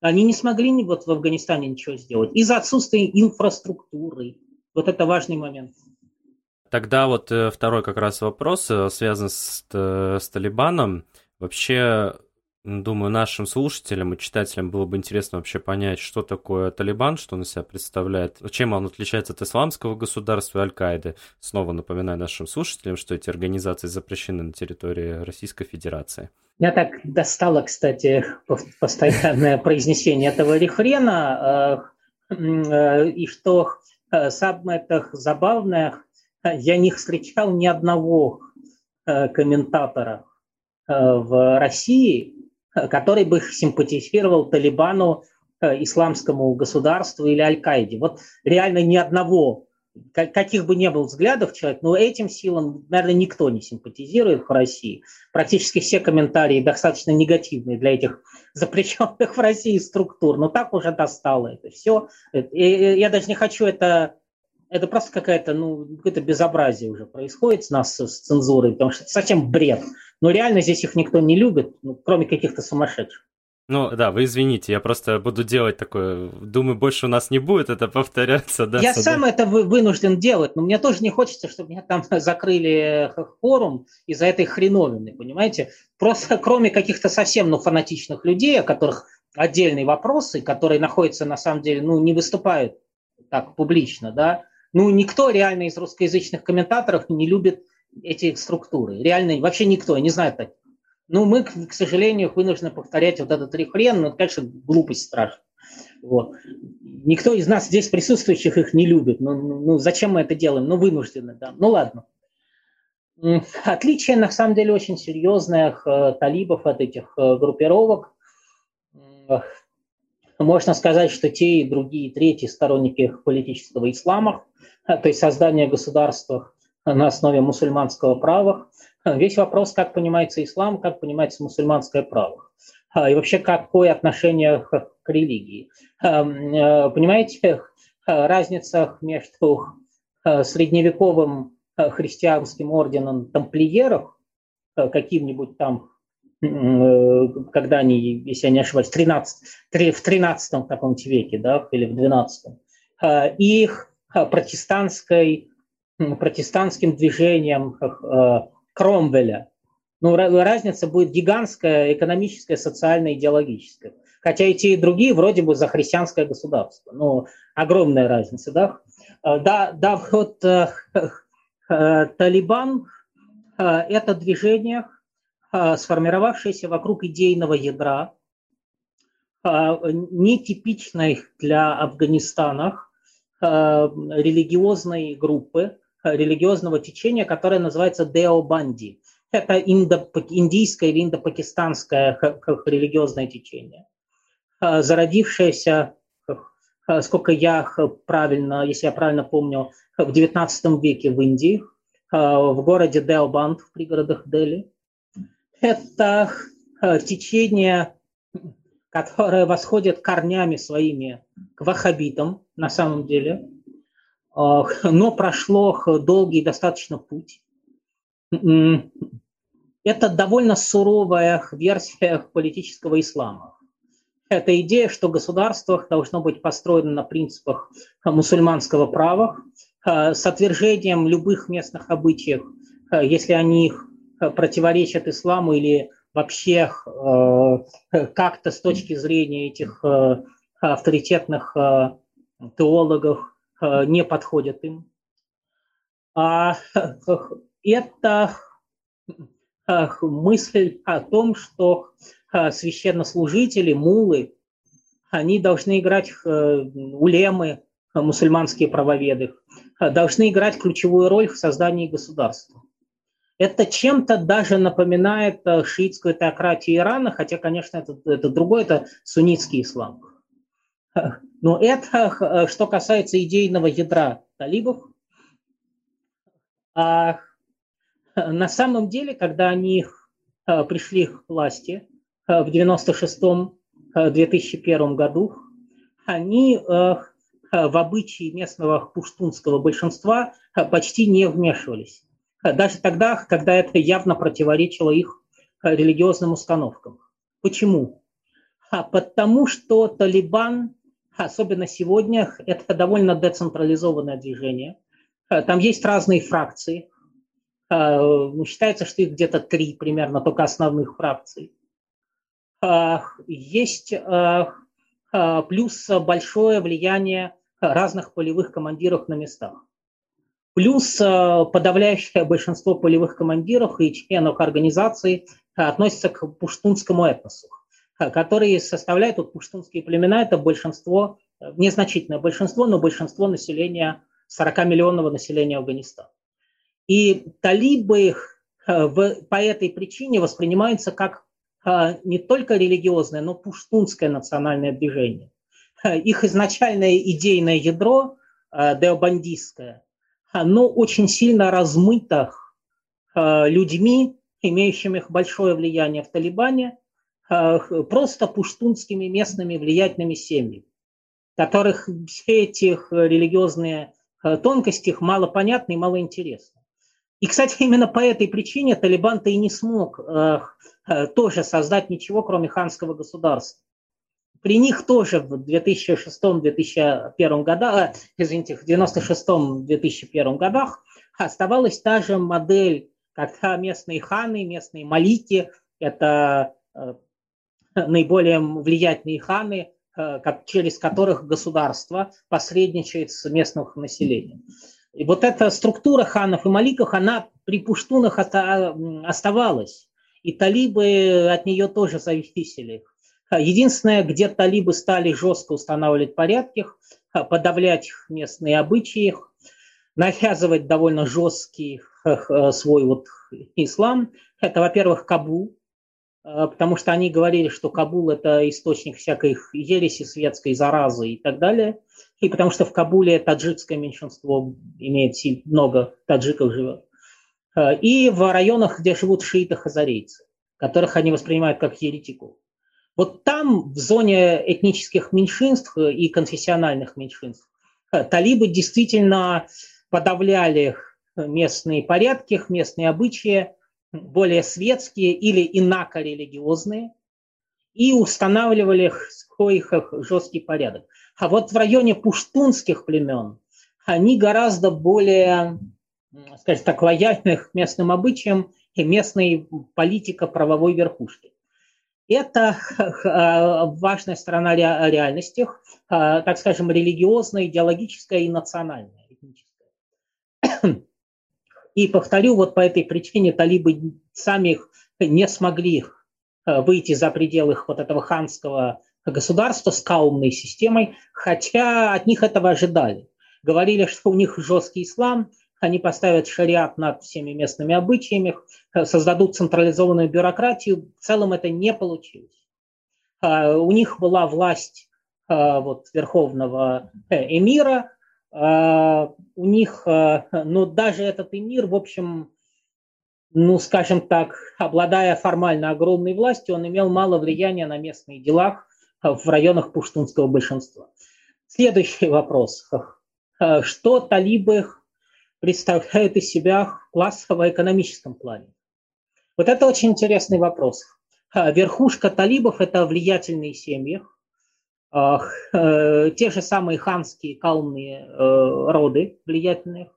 они не смогли вот в Афганистане ничего сделать из-за отсутствия инфраструктуры. Вот это важный момент. Тогда вот э, второй как раз вопрос э, связан с, э, с Талибаном. Вообще, думаю, нашим слушателям и читателям было бы интересно вообще понять, что такое Талибан, что он из себя представляет, чем он отличается от исламского государства и Аль-Каиды. Снова напоминаю нашим слушателям, что эти организации запрещены на территории Российской Федерации. Меня так достало, кстати, постоянное [laughs] произнесение этого рефрена, э, э, и что э, самое забавное, я не встречал ни одного комментатора в России, который бы симпатизировал Талибану, исламскому государству или Аль-Каиде. Вот реально ни одного каких бы ни был взглядов человек, но этим силам, наверное, никто не симпатизирует в России. Практически все комментарии достаточно негативные для этих [laughs] запрещенных в России структур. Но так уже достало это все. Я даже не хочу это... Это просто какая-то, ну, какое-то безобразие уже происходит с нас с цензурой, потому что это совсем бред. Но реально здесь их никто не любит, ну, кроме каких-то сумасшедших. Ну да, вы извините, я просто буду делать такое. Думаю, больше у нас не будет это повторяться. Да, я сам это вынужден делать, но мне тоже не хочется, чтобы меня там [laughs] закрыли форум из-за этой хреновины, понимаете? Просто кроме каких-то совсем ну, фанатичных людей, о которых отдельные вопросы, которые находятся на самом деле, ну, не выступают так публично, да, ну, никто реально из русскоязычных комментаторов не любит эти структуры. Реально, вообще никто, не знает так. Ну, мы, к сожалению, вынуждены повторять вот этот рефрен, но это, конечно, глупость страшная. Вот. Никто из нас здесь присутствующих их не любит. Ну, ну, ну зачем мы это делаем? Ну, вынуждены, да. Ну, ладно. Отличие, на самом деле, очень серьезное э, талибов от этих э, группировок. Можно сказать, что те и другие, третьи сторонники политического ислама, то есть создание государства на основе мусульманского права, Весь вопрос, как понимается ислам, как понимается мусульманское право. А, и вообще, какое отношение к, религии. А, понимаете, разница между средневековым христианским орденом тамплиеров, каким-нибудь там, когда они, если я не ошибаюсь, 13, в 13 каком-то веке, да, или в 12, и их протестантской, протестантским движением Кромвеля. Ну, разница будет гигантская, экономическая, социальная, идеалогическая. Хотя и те, и другие вроде бы за христианское государство. Ну, огромная разница, да? Э, да, да вот э, [laughs] э, Талибан – это движение, сформировавшееся вокруг идейного ядра, нетипичной для Афганистана религиозной группы, религиозного течения, которое называется Деобанди. Это индо, индийское или индопакистанское религиозное течение, а, зародившееся, а, сколько я правильно, если я правильно помню, в XIX веке в Индии, а, в городе Деобанд, в пригородах Дели. Это течение, которое восходит корнями своими к ваххабитам на самом деле – но прошло долгий достаточно путь. Это довольно суровая версия политического ислама. Это идея, что государство должно быть построено на принципах мусульманского права, с отвержением любых местных обычаев, если они их противоречат исламу или вообще как-то с точки зрения этих авторитетных теологов Э, не подходят им. А [laughs] это э, мысль о том, что э, священнослужители, мулы, они должны играть улемы, мусульманские правоведы, должны играть ключевую роль в создании государства. Это чем-то даже напоминает шиитскую теократию Ирана, хотя, конечно, это, это другое, это суннитский ислам. [laughs] Но это э, что касается идейного ядра талибов. А на самом деле, когда они э, пришли к власти э, в 96-2001 году, они в обычаи местного пуштунского большинства почти не вмешивались. Даже тогда, когда это явно противоречило их религиозным установкам. Почему? А потому что Талибан особенно сегодня, это довольно децентрализованное движение. Э, там есть разные фракции. Э, считается, что их где-то три примерно, только основных фракций. Э, есть плюс большое влияние разных полевых командиров на местах. Плюс подавляющее большинство полевых командиров и членов организации относятся к пуштунскому этносу. Э, которые составляют вот пуштунские племена, это большинство, э, незначительное большинство, но большинство населения, 40-миллионного населения Афганистана. И талибы э, в, по этой причине воспринимаются как не только религиозное, но пуштунское национальное движение. Их изначальное идейное ядро, деобандистское, оно очень сильно размыто людьми, имеющими большое влияние в Талибане, просто пуштунскими местными влиятельными семьями, которых все эти религиозные э, тонкости мало понятны и мало интересны. И, кстати, [laughs] именно по этой причине Талибан-то и не смог э, тоже создать ничего, кроме ханского государства. При них тоже в 2006-2001 годах, извините, в 96-2001 годах оставалась та же модель, когда местные ханы, местные малики, это наиболее влиятельные ханы, Э, как, через которых государство посредничает с местным населением. И вот эта структура ханов и маликов, она при пуштунах оставалась. И талибы от нее тоже зависели. Единственное, где талибы стали жестко устанавливать порядки, подавлять местные обычаи, навязывать довольно жесткий э, свой вот ислам, это, во-первых, Кабул, Э, потому что они говорили, что Кабул – это источник всякой ереси светской, заразы и так далее. И потому что в Кабуле таджикское меньшинство имеет много таджиков живет. Э, и в районах, где живут шииты-хазарейцы, которых они воспринимают как еретиков. Вот там, в зоне этнических меньшинств и конфессиональных меньшинств, э, талибы действительно подавляли местные порядки, местные обычаи, более светские или инако-религиозные, и устанавливали свой жесткий порядок. А вот в районе пуштунских племен они гораздо более, скажем так, лояльны к местным обычаям и местной политико-правовой верхушки. Это важная сторона реальности, так скажем, религиозная, идеологическая и национальная, этническая. И повторю, вот по этой причине талибы сами не смогли выйти за пределы вот этого ханского государства с каумной системой, хотя от них этого ожидали. Говорили, что у них жесткий ислам, они поставят шариат над всеми местными обычаями, э, создадут централизованную бюрократию. В целом это не получилось. Э, у них была власть вот, верховного эмира, а, у них, а, ну, даже этот эмир, в общем, ну, скажем так, обладая формально огромной властью, он имел мало влияния на местные дела в районах пуштунского большинства. Следующий вопрос. Что талибы представляют из себя в классово-экономическом плане? Вот это очень интересный вопрос. Верхушка талибов – это влиятельные семьи, Э, те же самые ханские калмные э, роды влиятельные.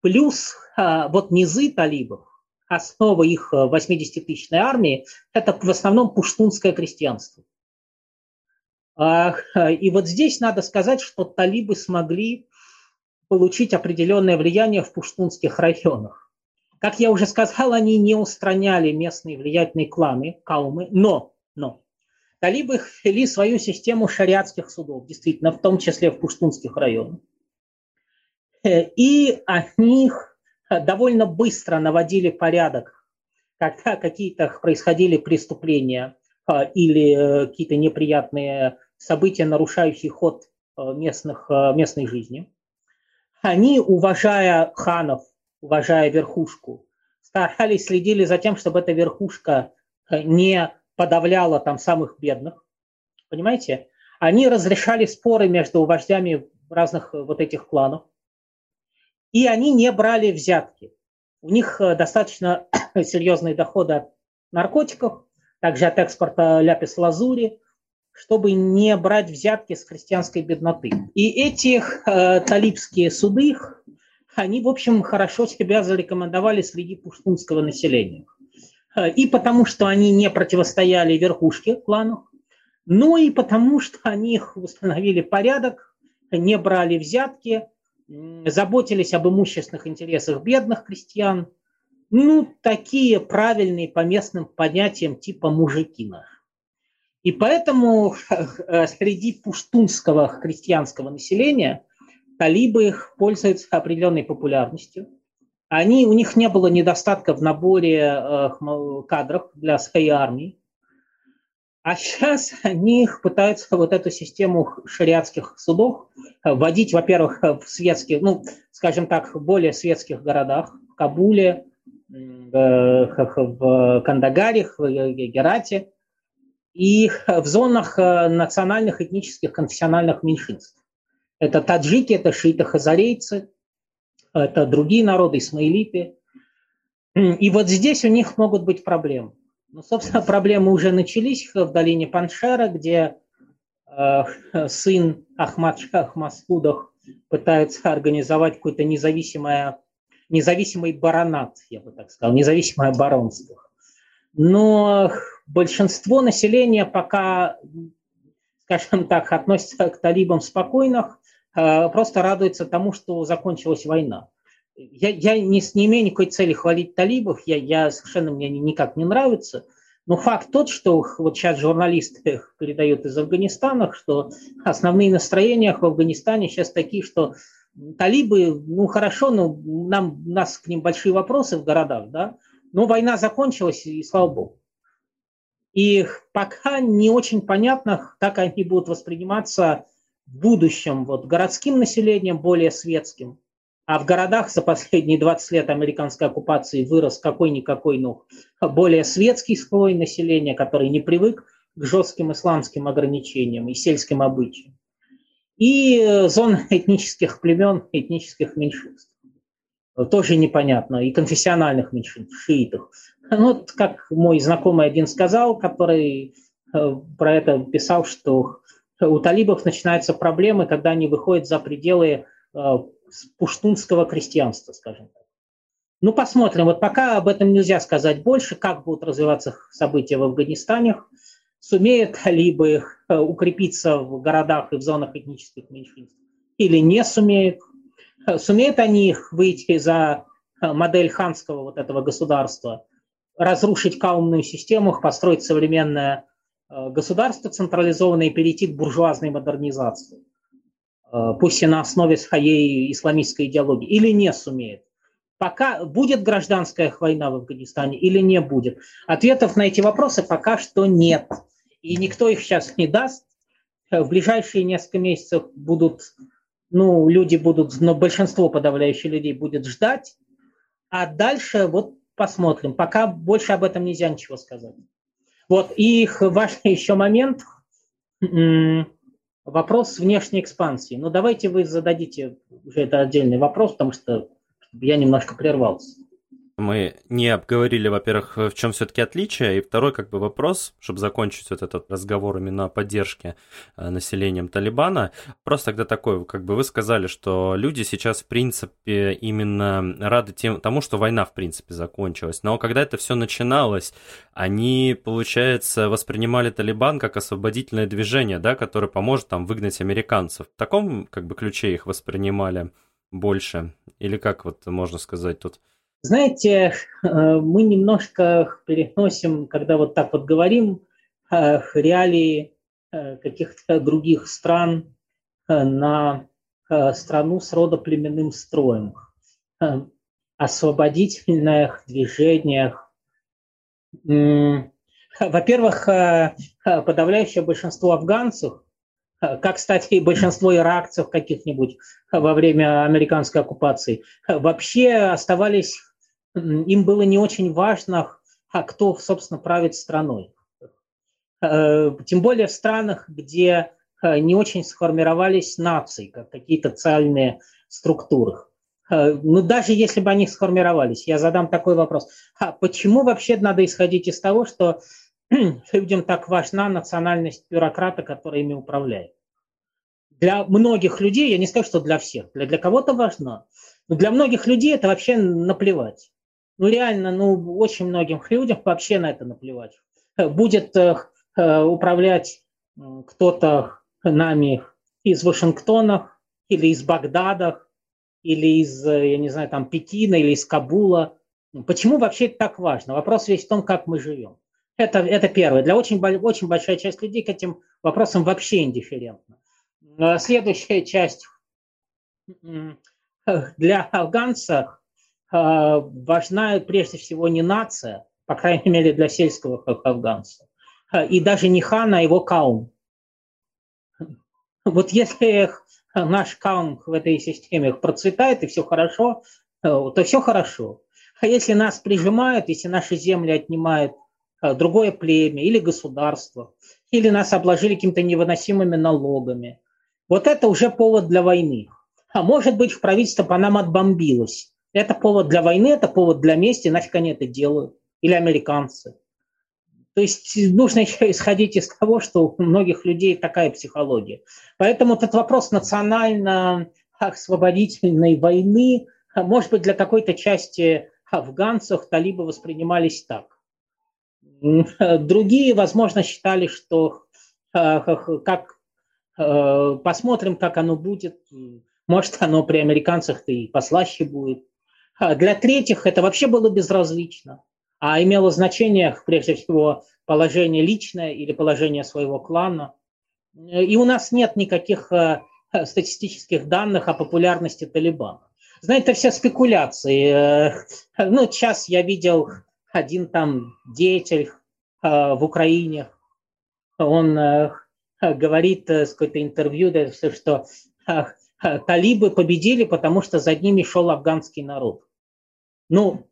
Плюс э, вот низы талибов, основа их 80-тысячной армии, это в основном пуштунское крестьянство. И вот здесь надо сказать, что талибы смогли получить определенное влияние в пуштунских районах. Как я уже сказал, они не устраняли местные влиятельные кланы, каумы, но, но Талибы ввели свою систему шариатских судов, действительно, в том числе в пуштунских районах. Э, и они довольно быстро наводили порядок, когда какие-то происходили преступления э, или э, какие-то неприятные события, нарушающие ход местных, местной жизни. Они, уважая ханов, уважая верхушку, старались, следили за тем, чтобы эта верхушка не подавляла там самых бедных, понимаете? Они разрешали споры между вождями разных вот этих кланов, и они не брали взятки. У них э, достаточно [coughs] серьезные доходы от наркотиков, также от экспорта ляпис-лазури, чтобы не брать взятки с христианской бедноты. И эти э, талибские суды, они, в общем, хорошо себя зарекомендовали среди пуштунского населения. Э, и потому, что они не противостояли верхушке кланов, но и потому, что они установили порядок, не брали взятки, заботились об имущественных интересах бедных крестьян. Ну, такие правильные по местным понятиям типа мужикина. И поэтому [laughs] э, среди пуштунского христианского населения талибы пользуются определенной популярностью – они, у них не было недостатка в наборе э, кадров для своей армии. А сейчас они пытаются вот эту систему шариатских судов вводить, во-первых, в светских, ну, скажем так, в более светских городах, в Кабуле, в Кандагаре, в Герате и в зонах э, национальных, этнических, конфессиональных меньшинств. Это таджики, это шииты-хазарейцы, это другие народы, исмаилиты. И вот здесь у них могут быть проблемы. Ну, собственно, [laughs] проблемы уже начались в долине Паншера, где э, сын Ахмад Шах Маскудах пытается организовать какое-то независимое, независимый баронат, я бы так сказал, независимое баронство. Но большинство населения пока, скажем так, относится к талибам спокойно, э, просто радуется тому, что закончилась война. Я, я не, не имею никакой цели хвалить талибов, я, я совершенно мне они никак не нравятся, но факт тот, что вот сейчас журналисты передают из Афганистана, что основные настроения в Афганистане сейчас такие, что талибы, ну хорошо, но нам, у нас к ним большие вопросы в городах, да, но война закончилась, и слава богу. И пока не очень понятно, как они будут восприниматься в будущем вот, городским населением, более светским. А в городах за последние 20 лет американской оккупации вырос какой-никакой, ну, более светский слой населения, который не привык к жестким исламским ограничениям и сельским обычаям. И э, зон [laughs] этнических племен, этнических меньшинств. Тоже непонятно. И конфессиональных меньшинств, шиитов. Ну, как мой знакомый один сказал, который э, про это писал, что у талибов начинаются проблемы, когда они выходят за пределы э, пуштунского крестьянства, скажем так. Ну, посмотрим. Вот пока об этом нельзя сказать больше, как будут развиваться события в Афганистане, сумеют талибы э, укрепиться в городах и в зонах этнических меньшинств или не сумеют. Э, сумеют они выйти за э, модель ханского вот этого государства, разрушить каумную систему, построить современное государство централизованное и перейти к буржуазной модернизации. Э, пусть и на основе своей исламистской идеологии, или не сумеет. Пока будет гражданская война в Афганистане или не будет? Ответов на эти вопросы пока что нет. И никто их сейчас не даст. В ближайшие несколько месяцев будут, ну, люди будут, но большинство подавляющих людей будет ждать. А дальше вот посмотрим. Пока больше об этом нельзя ничего сказать. Вот, и важный [laughs] еще момент – Вопрос внешней экспансии. Ну, давайте вы зададите уже это отдельный вопрос, потому что я немножко прервался мы не обговорили, во-первых, в чем все-таки отличие, и второй как бы вопрос, чтобы закончить вот этот разговор именно о поддержке э, населением Талибана. Просто тогда такой, как бы вы сказали, что люди сейчас, в принципе, именно рады тем, тому, что война, в принципе, закончилась. Но когда это все начиналось, они, получается, воспринимали Талибан как освободительное движение, да, которое поможет там выгнать американцев. В таком, как бы, ключе их воспринимали больше? Или как вот можно сказать тут? Знаете, э, мы немножко переносим, когда вот так вот говорим, э, реалии э, каких-то других стран на страну с родоплеменным строем, освободительных движениях. Во-первых, подавляющее большинство афганцев, как, кстати, и большинство иракцев каких-нибудь во время американской оккупации, вообще оставались им было не очень важно, а кто, собственно, правит страной. Э, тем более в странах, где э, не очень сформировались нации, как какие-то социальные структуры. Э, ну, даже если бы они сформировались, я задам такой вопрос. А почему вообще надо исходить из того, что [clears throat] людям так важна национальность бюрократа, который ими управляет? Для многих людей, я не скажу, что для всех, для, для кого-то важно, но для многих людей это вообще наплевать ну реально, ну очень многим людям вообще на это наплевать. Будет э, э, управлять кто-то нами из Вашингтона или из Багдада, или из, э, я не знаю, там Пекина, или из Кабула. Почему вообще это так важно? Вопрос весь в том, как мы живем. Это, это первое. Для очень, очень большая часть людей к этим вопросам вообще индифферентна. Следующая часть. Для афганцев важна прежде всего не нация, по крайней мере для сельского афганца, а, и даже не хан, а его каум. Вот если наш каум в этой системе процветает и все хорошо, э, то все хорошо. А если нас прижимают, если наши земли отнимает э, другое племя или государство, или нас обложили какими-то невыносимыми налогами, вот это уже повод для войны. А может быть, в правительство по нам отбомбилось Это повод для войны, это повод для мести, нафиг они это делают. Или американцы. То есть нужно еще [laughs] исходить из того, что у многих людей такая психология. Поэтому этот вопрос национально-освободительной войны, может быть, для какой-то части афганцев талибы воспринимались так. Другие, возможно, считали, что как посмотрим, как оно будет. Может, оно при американцах-то и послаще будет. Для третьих это вообще было безразлично а имело значение, прежде всего, положение личное или положение своего клана. И у нас нет никаких э, статистических данных о популярности Талибана. Знаете, это все спекуляции. Э, ну, сейчас я видел один там деятель э, в Украине, он говорит с какое-то интервью, что талибы победили, потому что за ними шел афганский народ. Ну,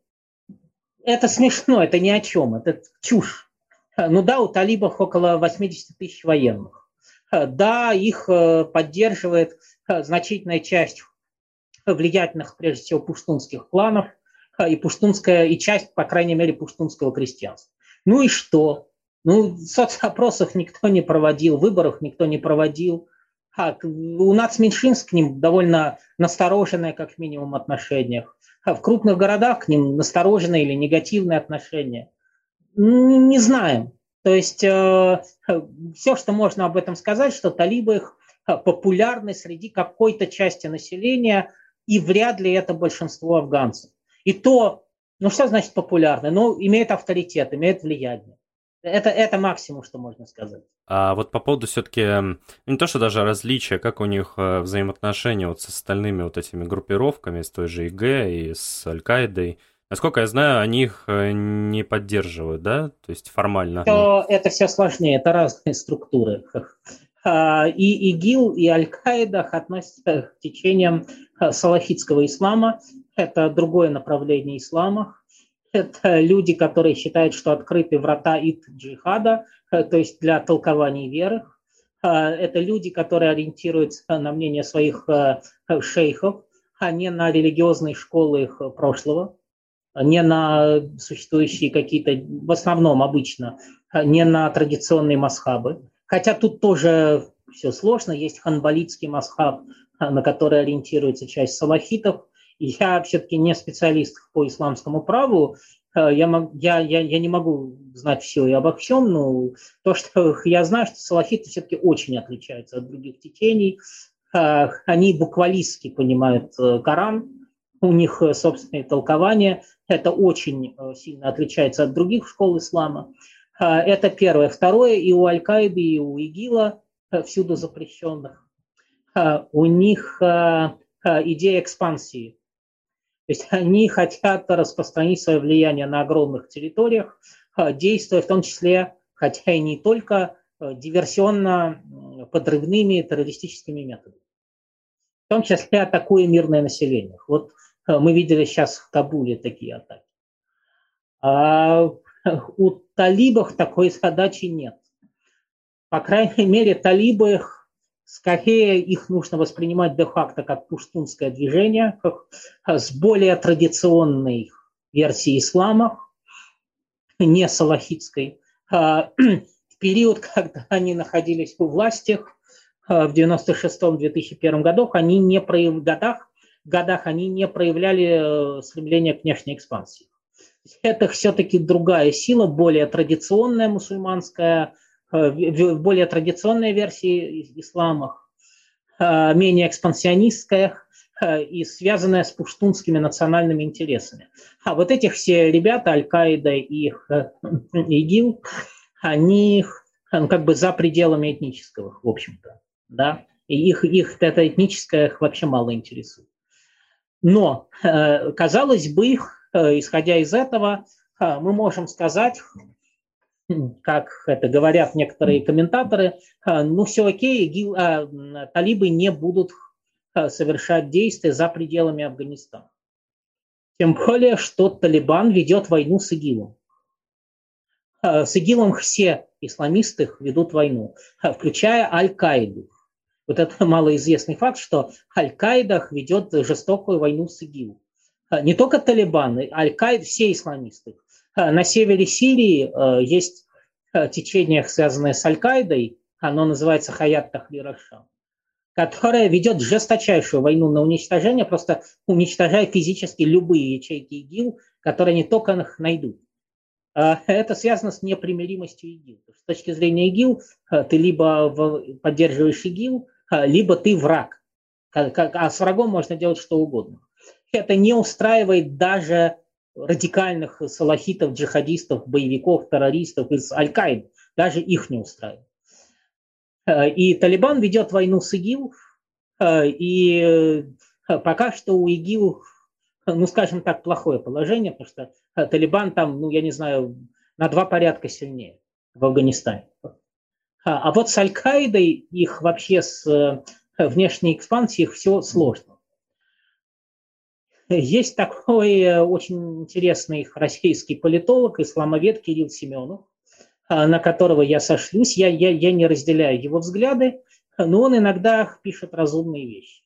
это смешно, это ни о чем, это чушь. Ну да, у талибов около 80 тысяч военных. Да, их э, поддерживает э, значительная часть влиятельных, прежде всего, пуштунских кланов э, и пуштунская, и часть, по крайней мере, пуштунского крестьянства. Ну и что? Ну, соцопросов никто не проводил, выборов никто не проводил. А, у нацменьшинств к ним довольно настороженное, как минимум, отношение. А в крупных городах к ним настороженное или негативное отношение. Не знаем. То есть э, все, что можно об этом сказать, что талибы их э, популярны среди какой-то части населения, и вряд ли это большинство афганцев. И то, ну что значит популярны? Ну, имеет авторитет, имеет влияние. Это, это максимум, что можно сказать. А вот по поводу все-таки, ну, не то, что даже различия, как у них э, взаимоотношения вот с остальными вот этими группировками, с той же ИГ и с Аль-Каидой, Насколько я знаю, они их э, не поддерживают, да? То есть формально. То это все сложнее, это разные структуры. [laughs] А, и ИГИЛ, и Аль-Каида относятся к течениям э, салафитского ислама. Это другое направление ислама. Это люди, которые считают, что открыты врата ит джихада, э, то есть для толкования веры. Это люди, которые ориентируются на мнение своих шейхов, а не на религиозные школы их прошлого не на существующие какие-то, в основном обычно, не на традиционные масхабы. Хотя тут тоже все сложно. Есть ханбалитский масхаб, на который ориентируется часть салахитов. Я все-таки не специалист по исламскому праву, я, я, я, я не могу знать все и обо всем, но то, [laughs] что я знаю, что салафиты все-таки очень отличаются от других течений. Они буквалистски понимают э, Коран, у них э, собственные толкования. Это очень э, сильно отличается от других школ ислама. Это первое. Второе, и у Аль-Каиды, и у ИГИЛа, э, всюду запрещенных, у них идея экспансии. То есть они хотят распространить свое влияние на огромных территориях, действуя в том числе, хотя и не только, диверсионно-подрывными террористическими методами. В том числе атакуя мирное население. Вот Э, мы видели сейчас в Кабуле такие атаки. А [laughs] у талибов такой [laughs] задачи нет. По крайней мере, талибы, скорее их нужно воспринимать де-факто как пуштунское движение, как с более традиционной версией ислама, не салахитской. А, в период, когда они находились у власти, э, в 96-2001 годах, они не прояв... годах годах они не проявляли э, стремление к внешней экспансии. Это все-таки другая сила, более традиционная мусульманская, э, более традиционная версия ислама, э, менее экспансионистская и связанная с пуштунскими национальными интересами. А вот этих все ребята, Аль-Каида и [clears throat] ИГИЛ, они ну, как бы за пределами этнического, в общем-то. Да? И их, их это этническое их вообще мало интересует. Но, э, казалось бы, э, исходя из этого, э, мы можем сказать, как это говорят некоторые комментаторы, ну все окей, ИГИЛ, талибы не будут совершать действия за пределами Афганистана. Тем более, что Талибан ведет войну с ИГИЛом. С ИГИЛом все исламисты ведут войну, включая Аль-Каиду. Вот это малоизвестный факт, что Аль-Каида ведет жестокую войну с ИГИЛ. Не только Талибан, Аль-Каида, все исламисты. На севере Сирии есть течение, связанное с Аль-Каидой, оно называется Хаят Тахрир которая ведет жесточайшую войну на уничтожение, просто уничтожая физически любые ячейки ИГИЛ, которые они только их найдут. Это связано с непримиримостью ИГИЛ. С точки зрения ИГИЛ ты либо поддерживаешь ИГИЛ, либо ты враг. А с врагом можно делать что угодно. Это не устраивает даже радикальных салахитов, джихадистов, боевиков, террористов из Аль-Каиды. Даже их не устраивает. И Талибан ведет войну с ИГИЛ, и пока что у ИГИЛ ну, скажем так, плохое положение, потому что э, Талибан там, ну, я не знаю, на два порядка сильнее в Афганистане. А, а вот с Аль-Каидой их вообще с э, внешней экспансией все сложно. Есть такой э, очень интересный российский политолог, исламовед Кирилл Семенов, на которого я сошлюсь. Я, я, я не разделяю его взгляды, но он иногда пишет разумные вещи.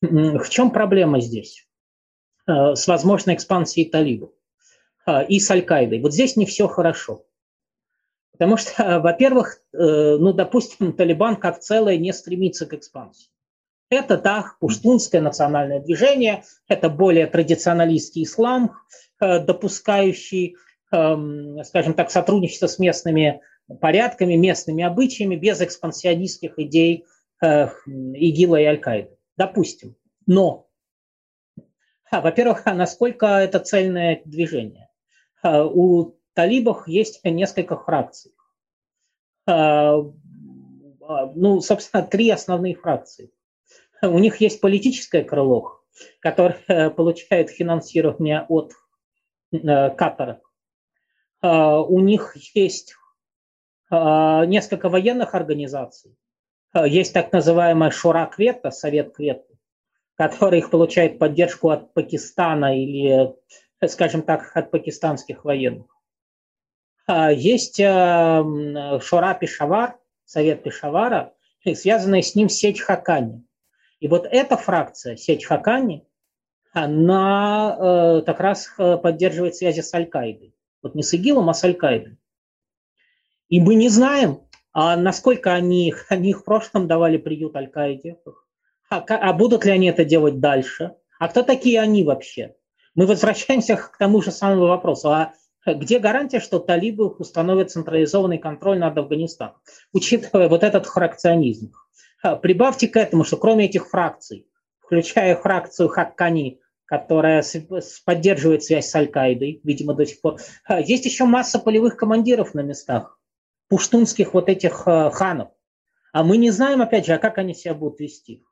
В чем проблема здесь? Э, с возможной экспансией талибов э, и с Аль-Каидой. Вот здесь не все хорошо. Потому что, [laughs] э, во-первых, ну, допустим, Талибан как целое не стремится к экспансии. Это так, пуштунское национальное движение, это более традиционалистский ислам, допускающий, эм, скажем так, сотрудничество с местными порядками, местными обычаями, без экспансионистских идей ИГИЛа и Аль-Каиды. Допустим. Но а, во-первых, а насколько это цельное движение? А, у талибов есть несколько фракций. Ну, собственно, три основные фракции. У них есть политическое крыло, которое э, [laughs] получает финансирование от э, Катара. У них есть несколько военных организаций. Есть так называемая Шура Квета, Совет Квета, который получает поддержку от Пакистана или, скажем так, от пакистанских военных. Есть э, Шура Пешавар, Совет Пешавара, и связанная с ним сеть Хакани. И вот эта фракция, сеть Хакани, она э, как раз э, поддерживает связи с Аль-Каидой. Вот не с ИГИЛом, а с Аль-Каидой. И мы не знаем, а насколько они, [laughs] они в прошлом давали приют Аль-Каиде, а, а будут ли они это делать дальше? А кто такие они вообще? Мы возвращаемся к тому же самому вопросу. А где гарантия, что талибы установят централизованный контроль над Афганистаном, учитывая вот этот фракционизм? А, прибавьте к этому, что кроме этих фракций, включая фракцию Хаккани, которая поддерживает связь с Аль-Каидой, видимо, до сих пор, а, есть еще масса полевых командиров на местах, пуштунских вот этих ханов. А мы не знаем, опять же, а как они себя будут вести.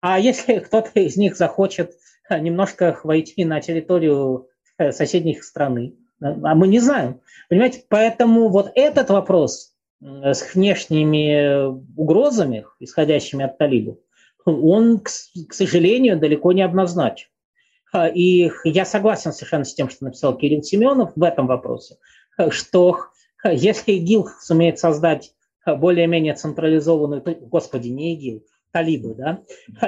А если [laughs] кто-то из них захочет немножко войти на территорию э, соседних страны, а мы не знаем. Понимаете, поэтому вот этот вопрос с внешними угрозами, исходящими от талибов, он, к, сожалению, далеко не обназначен. И я согласен совершенно с тем, что написал Кирилл Семенов в этом вопросе, что если ИГИЛ сумеет создать более-менее централизованную, господи, не ИГИЛ, талибы, да.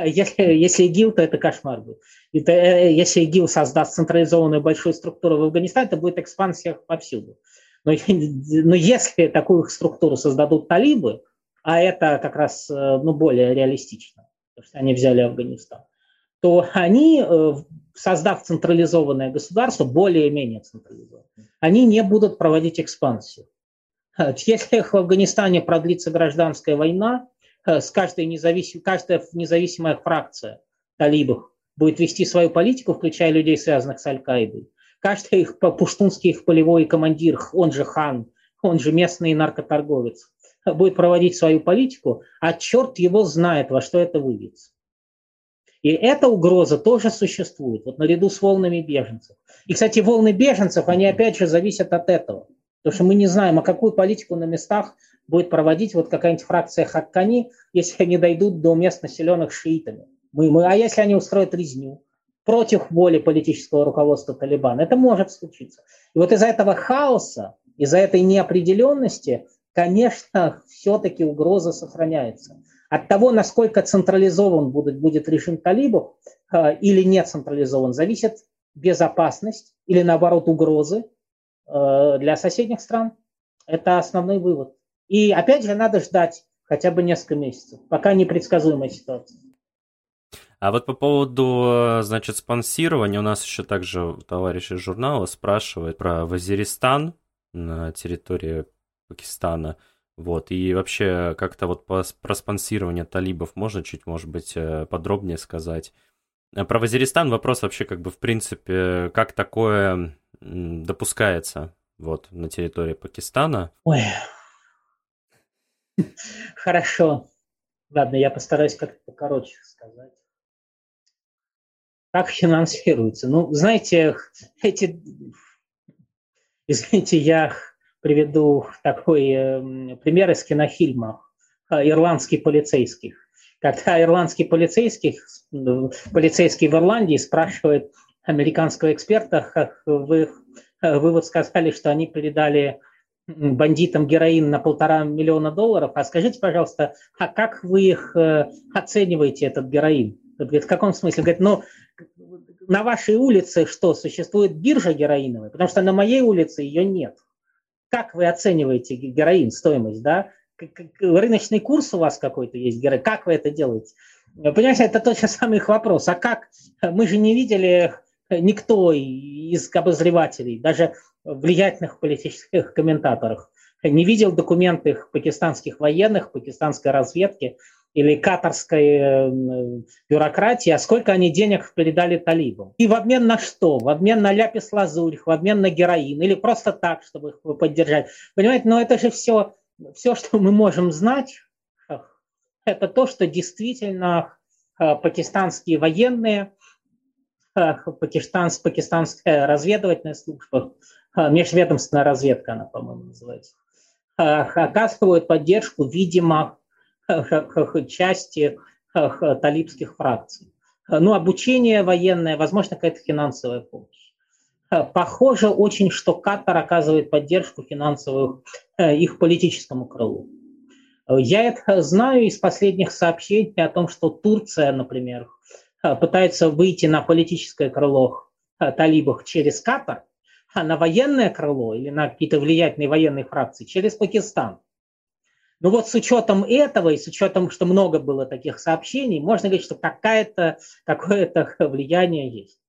Если, если ИГИЛ, то это кошмар будет. Э, если ИГИЛ создаст централизованную большую структуру в Афганистане, то будет экспансия повсюду. Но, но если такую структуру создадут талибы, а это как раз э, ну, более реалистично, потому что они взяли Афганистан, то они, э, создав централизованное государство, более-менее централизованное, они не будут проводить экспансию. [laughs] Если в Афганистане продлится гражданская война, Э, с каждой независим, каждая независимая фракция талибов будет вести свою политику, включая людей, связанных с Аль-Каидой. Каждый их пуштунский их полевой командир, он же хан, он же местный наркоторговец, будет проводить свою политику, а черт его знает, во что это выльется. И эта угроза тоже существует, вот наряду с волнами беженцев. И, кстати, волны беженцев, они опять же зависят от этого. Потому что мы не знаем, а какую политику на местах будет проводить вот какая-нибудь фракция Хаккани, если они дойдут до мест, населенных шиитами. Мы, мы, а если они устроят резню против воли политического руководства Талибана, это может случиться. И вот из-за этого хаоса, из-за этой неопределенности, конечно, все-таки угроза сохраняется. От того, насколько централизован будет, будет режим талибов или не централизован, зависит безопасность или, наоборот, угрозы для соседних стран. Это основной вывод. И опять же, надо ждать хотя бы несколько месяцев, пока непредсказуемая ситуация. А вот по поводу, значит, спонсирования, у нас еще также товарищ из журнала спрашивает про Вазиристан на территории Пакистана. Вот, и вообще как-то вот по, про спонсирование талибов можно чуть, может быть, э, подробнее сказать? Э, про Вазиристан вопрос вообще как бы в принципе, как такое допускается вот на территории Пакистана? Ой, хорошо. Ладно, я постараюсь как-то покороче сказать. Как финансируется? Ну, знаете, [laughs] эти... Извините, я приведу такой э, пример из кинофильма э, «Ирландский полицейский». Когда ирландский полицейский, полицейский в Ирландии спрашивает американского эксперта, как вы, э, вы вот сказали, что они передали бандитам героин на полтора миллиона долларов, а скажите, пожалуйста, а как вы их оцениваете, этот героин? Говорит, в каком смысле? Говорит, ну, на вашей улице что, существует биржа героиновая? Потому что на моей улице ее нет. Как вы оцениваете героин, стоимость, да? Рыночный курс у вас какой-то есть героин? Как вы это делаете? Понимаете, это тот же самый их вопрос. А как? Мы же не видели никто из обозревателей, даже влиятельных политических комментаторов, не видел документы пакистанских военных, пакистанской разведки, или катарской э, бюрократии, а сколько они денег передали талибам. И в обмен на что? В обмен на ляпис-лазурь, в обмен на героин, или просто так, чтобы их поддержать. Понимаете, но это же все, все, что мы можем знать, это то, что действительно э, пакистанские военные, э, пакистан, пакистанская разведывательная служба, межведомственная разведка она, по-моему, называется, оказывают поддержку, видимо, части талибских фракций. Ну, обучение военное, возможно, какая-то финансовая помощь. Похоже очень, что Катар оказывает поддержку финансовую э, их политическому крылу. Я это знаю из последних сообщений о том, что Турция, например, пытается выйти на политическое крыло талибов через Катар, а на военное крыло или на какие-то влиятельные военные фракции через Пакистан. Ну вот с учетом этого и с учетом, что много было таких сообщений, можно говорить, что какое-то какое [laughs] влияние есть.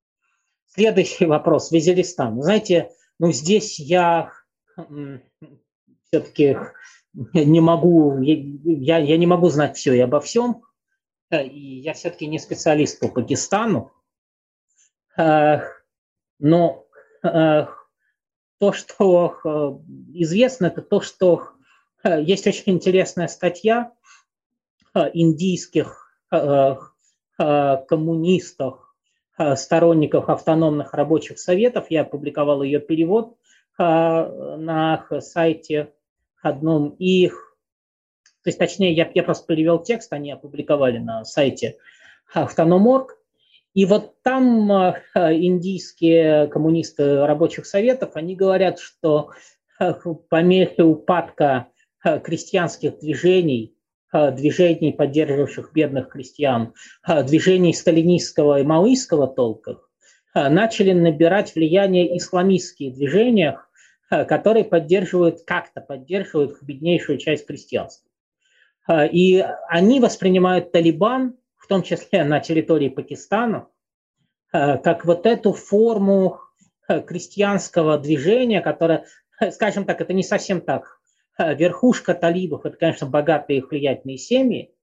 Следующий вопрос. Визеристан. Знаете, ну здесь я все-таки не могу, я, я не могу знать все и обо всем. И я все-таки не специалист по Пакистану. Но то, что известно, это то, что Э, есть очень интересная статья э, индийских э, коммунистов, сторонников автономных рабочих советов. Я опубликовал ее перевод на сайте одном их, то есть точнее я, я просто перевел текст, они опубликовали на сайте автоном.орг. И вот там индийские коммунисты рабочих советов, они говорят, что по мере упадка Э, крестьянских движений, э, движений, поддерживавших бедных крестьян, э, движений сталинистского и маоистского толков, начали набирать влияние исламистские движения, которые поддерживают, как-то поддерживают беднейшую часть крестьянства. И они воспринимают Талибан, в том числе [laughs] на территории Пакистана, как вот эту форму крестьянского движения, которое, скажем так, это не совсем так верхушка талибов – это, конечно, богатые и влиятельные семьи,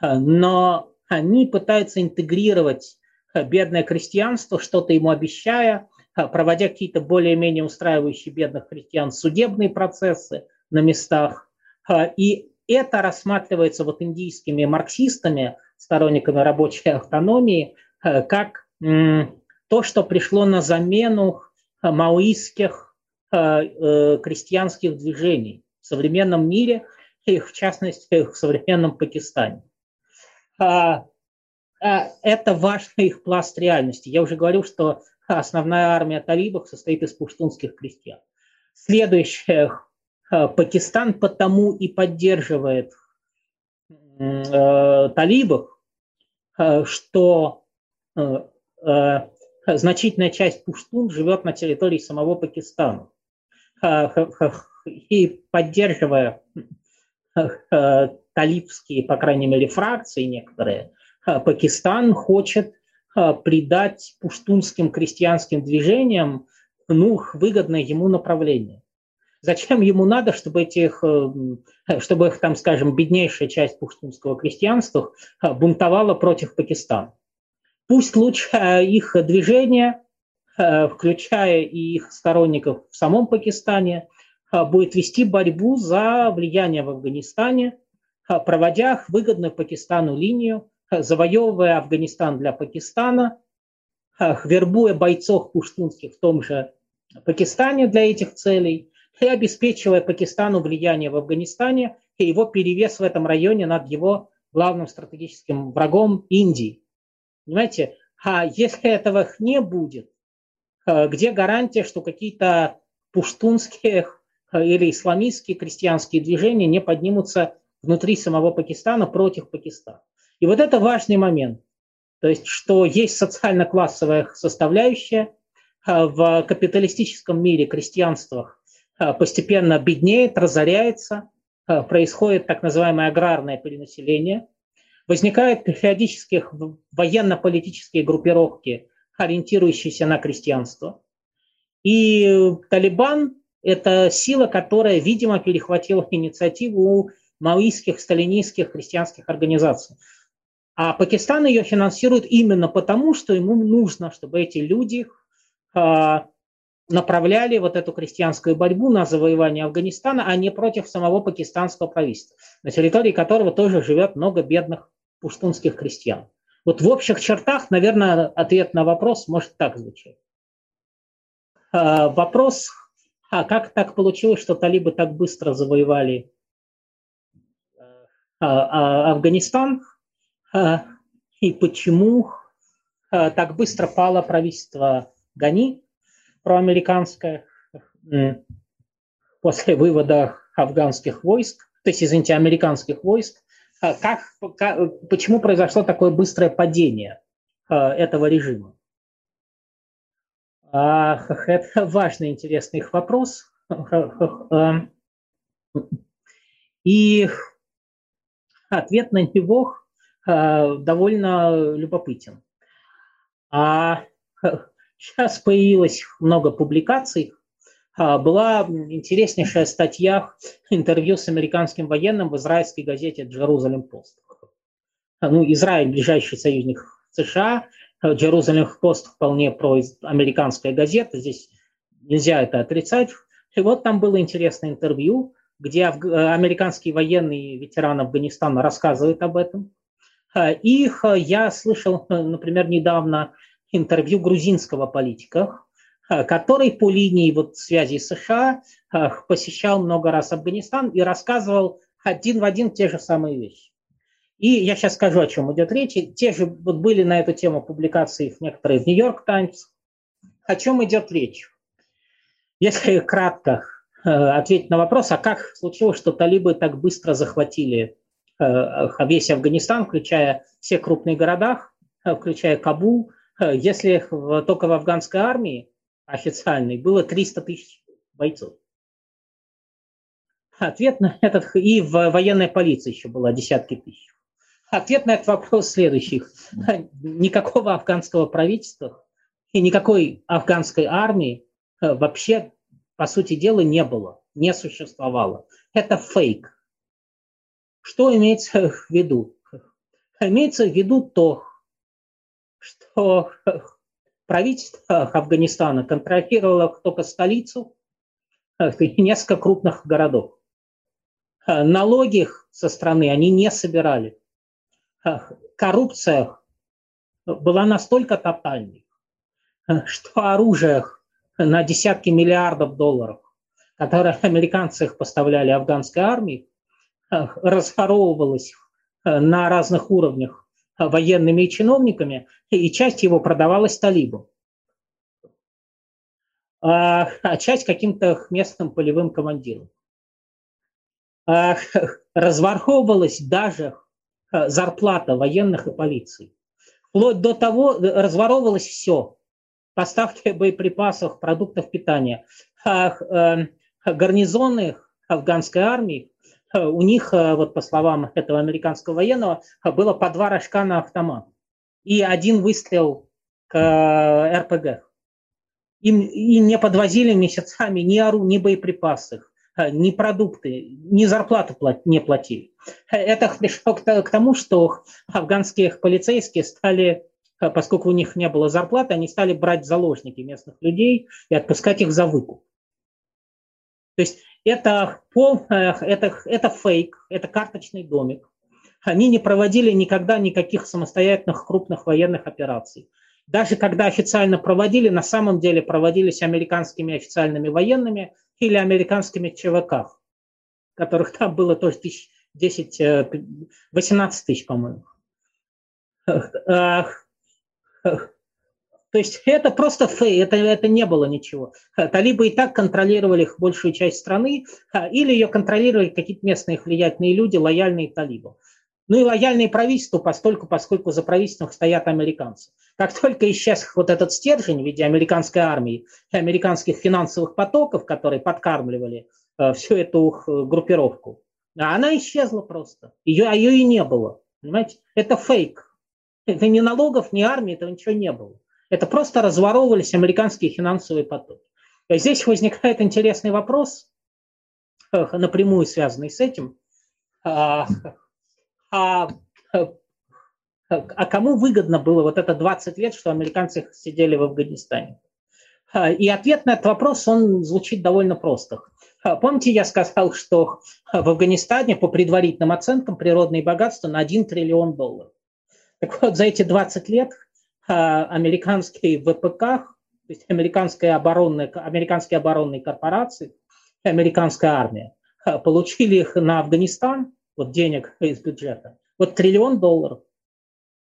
а, но они пытаются интегрировать а, бедное крестьянство, что-то ему обещая, а, проводя какие-то более-менее устраивающие бедных крестьян судебные процессы на местах. И это рассматривается вот индийскими марксистами, сторонниками рабочей автономии, как то, что пришло на замену маоистских э, крестьянских движений в современном мире, [laughs] и в частности в современном Пакистане. А, а, это важный их пласт реальности. Я уже говорил, что основная армия талибов состоит из пуштунских крестьян. Следующее, Пакистан потому и поддерживает э, талибов, что э, э, значительная часть пуштун живет на территории самого Пакистана. И поддерживая талибские, по крайней мере, фракции некоторые, Пакистан хочет придать пуштунским крестьянским движениям ну, выгодное ему направление. Зачем ему надо, чтобы этих, э, чтобы их, там, скажем, беднейшая часть пуштунского крестьянства э, бунтовала против Пакистана? Пусть лучше э, их движение, включая и их сторонников в самом Пакистане, будет вести борьбу за влияние в Афганистане, проводя выгодную Пакистану линию, завоевывая Афганистан для Пакистана, вербуя бойцов пуштунских в том же Пакистане для этих целей и обеспечивая Пакистану влияние в Афганистане и его перевес в этом районе над его главным стратегическим врагом Индией. Понимаете? А если этого не будет, где гарантия, что какие-то пуштунские э, или исламистские крестьянские движения не поднимутся внутри самого Пакистана против Пакистана? И вот это важный момент. То есть, что есть социально-классовая составляющая, а, в капиталистическом мире крестьянство а, постепенно беднеет, разоряется, происходит так называемое аграрное перенаселение, возникают периодические военно-политические группировки, ориентирующиеся на крестьянство. И Талибан – это сила, которая, видимо, перехватила [laughs] инициативу у маоистских, сталинистских христианских организаций. А Пакистан ее финансирует именно потому, что ему нужно, чтобы эти люди а, направляли вот эту крестьянскую борьбу на завоевание Афганистана, а не против самого пакистанского правительства, на территории которого тоже живет много бедных пуштунских крестьян. Вот в общих чертах, наверное, ответ на вопрос может так звучать. А, вопрос, а как так получилось, что талибы так быстро завоевали а, Афганистан, и почему так быстро пало правительство Гани, проамериканское, после вывода афганских войск, то есть, извините, американских войск, а как, как, почему произошло такое быстрое падение а, этого режима? [laughs] Это важный, интересный их вопрос. И ответ на него довольно любопытен. А Сейчас появилось много публикаций. А, была интереснейшая статья, интервью с американским военным в израильской газете «Джерузалем Пост». Ну, Израиль – ближайший союзник США, «Джерузалем Пост» вполне про американская газета, здесь нельзя это отрицать. И вот там было интересное интервью, где американский военный ветеран Афганистана рассказывает об этом. А, их я слышал, например, недавно интервью грузинского политика, э, который по линии вот связи США э, посещал много раз Афганистан и рассказывал один в один те же самые вещи. И я сейчас скажу, о чем идет речь. Те же вот были на эту тему публикации некоторые в Нью-Йорк Таймс. О чем идет речь? Если кратко э, ответить на вопрос, а как случилось, что талибы так быстро захватили весь Афганистан, включая все крупные города, включая Кабул, если только в афганской армии официальной было 300 тысяч бойцов. Ответ на этот, и в военной полиции еще было десятки тысяч. Ответ на этот вопрос следующий. Никакого афганского правительства и никакой афганской армии э, вообще, по сути дела, не было, не существовало. Это фейк. Что имеется в виду? Имеется в виду то, что правительство Афганистана контролировало только столицу и несколько крупных городов. Налоги со страны они не собирали. Коррупция была настолько тотальной, что оружие на десятки миллиардов долларов, которые американцы их поставляли афганской армии, разворовывалось на разных уровнях военными и чиновниками, и часть его продавалась талибам, а, а часть каким-то местным полевым командирам. Разворовывалась даже зарплата военных и полиции. Вплоть до того разворовывалось все. Поставки боеприпасов, продуктов питания. Гарнизоны афганской армии, у них, вот по словам этого американского военного, было по два рожка на автомат и один выстрел к РПГ. Им, им не подвозили месяцами ни ору, ни боеприпасы, ни продукты, ни зарплату не платили. Это пришло к тому, что афганские полицейские стали, поскольку у них не было зарплаты, они стали брать заложники местных людей и отпускать их за выкуп. То есть это, пол, это, это фейк, это карточный домик. Они не проводили никогда никаких самостоятельных крупных военных операций. Даже когда официально проводили, на самом деле проводились американскими официальными военными или американскими ЧВК, которых там было тоже тысяч, 10, 18 тысяч, по-моему. То есть это просто фей, это, это не было ничего. Талибы и так контролировали большую часть страны, или ее контролировали какие-то местные влиятельные люди, лояльные талибам. Ну и лояльные правительству, постольку, поскольку за правительством стоят американцы. Как только исчез вот этот стержень в виде американской армии и американских финансовых потоков, которые подкармливали э, всю эту э, группировку, она исчезла просто. Ее, а ее и не было. Понимаете? Это фейк. Это ни налогов, ни армии, этого ничего не было. Это просто разворовывались американские финансовые потоки. И здесь возникает интересный вопрос, э, напрямую связанный с этим. А, а, а кому выгодно было вот это 20 лет, что американцы сидели в Афганистане? А, и ответ на этот вопрос, он звучит довольно просто. А, помните, я сказал, что в Афганистане по предварительным оценкам природные богатства на 1 триллион долларов. Так вот, за эти 20 лет американские ВПК, то есть американские оборонные, американские оборонные корпорации, американская армия, получили их на Афганистан вот денег из бюджета, вот триллион долларов.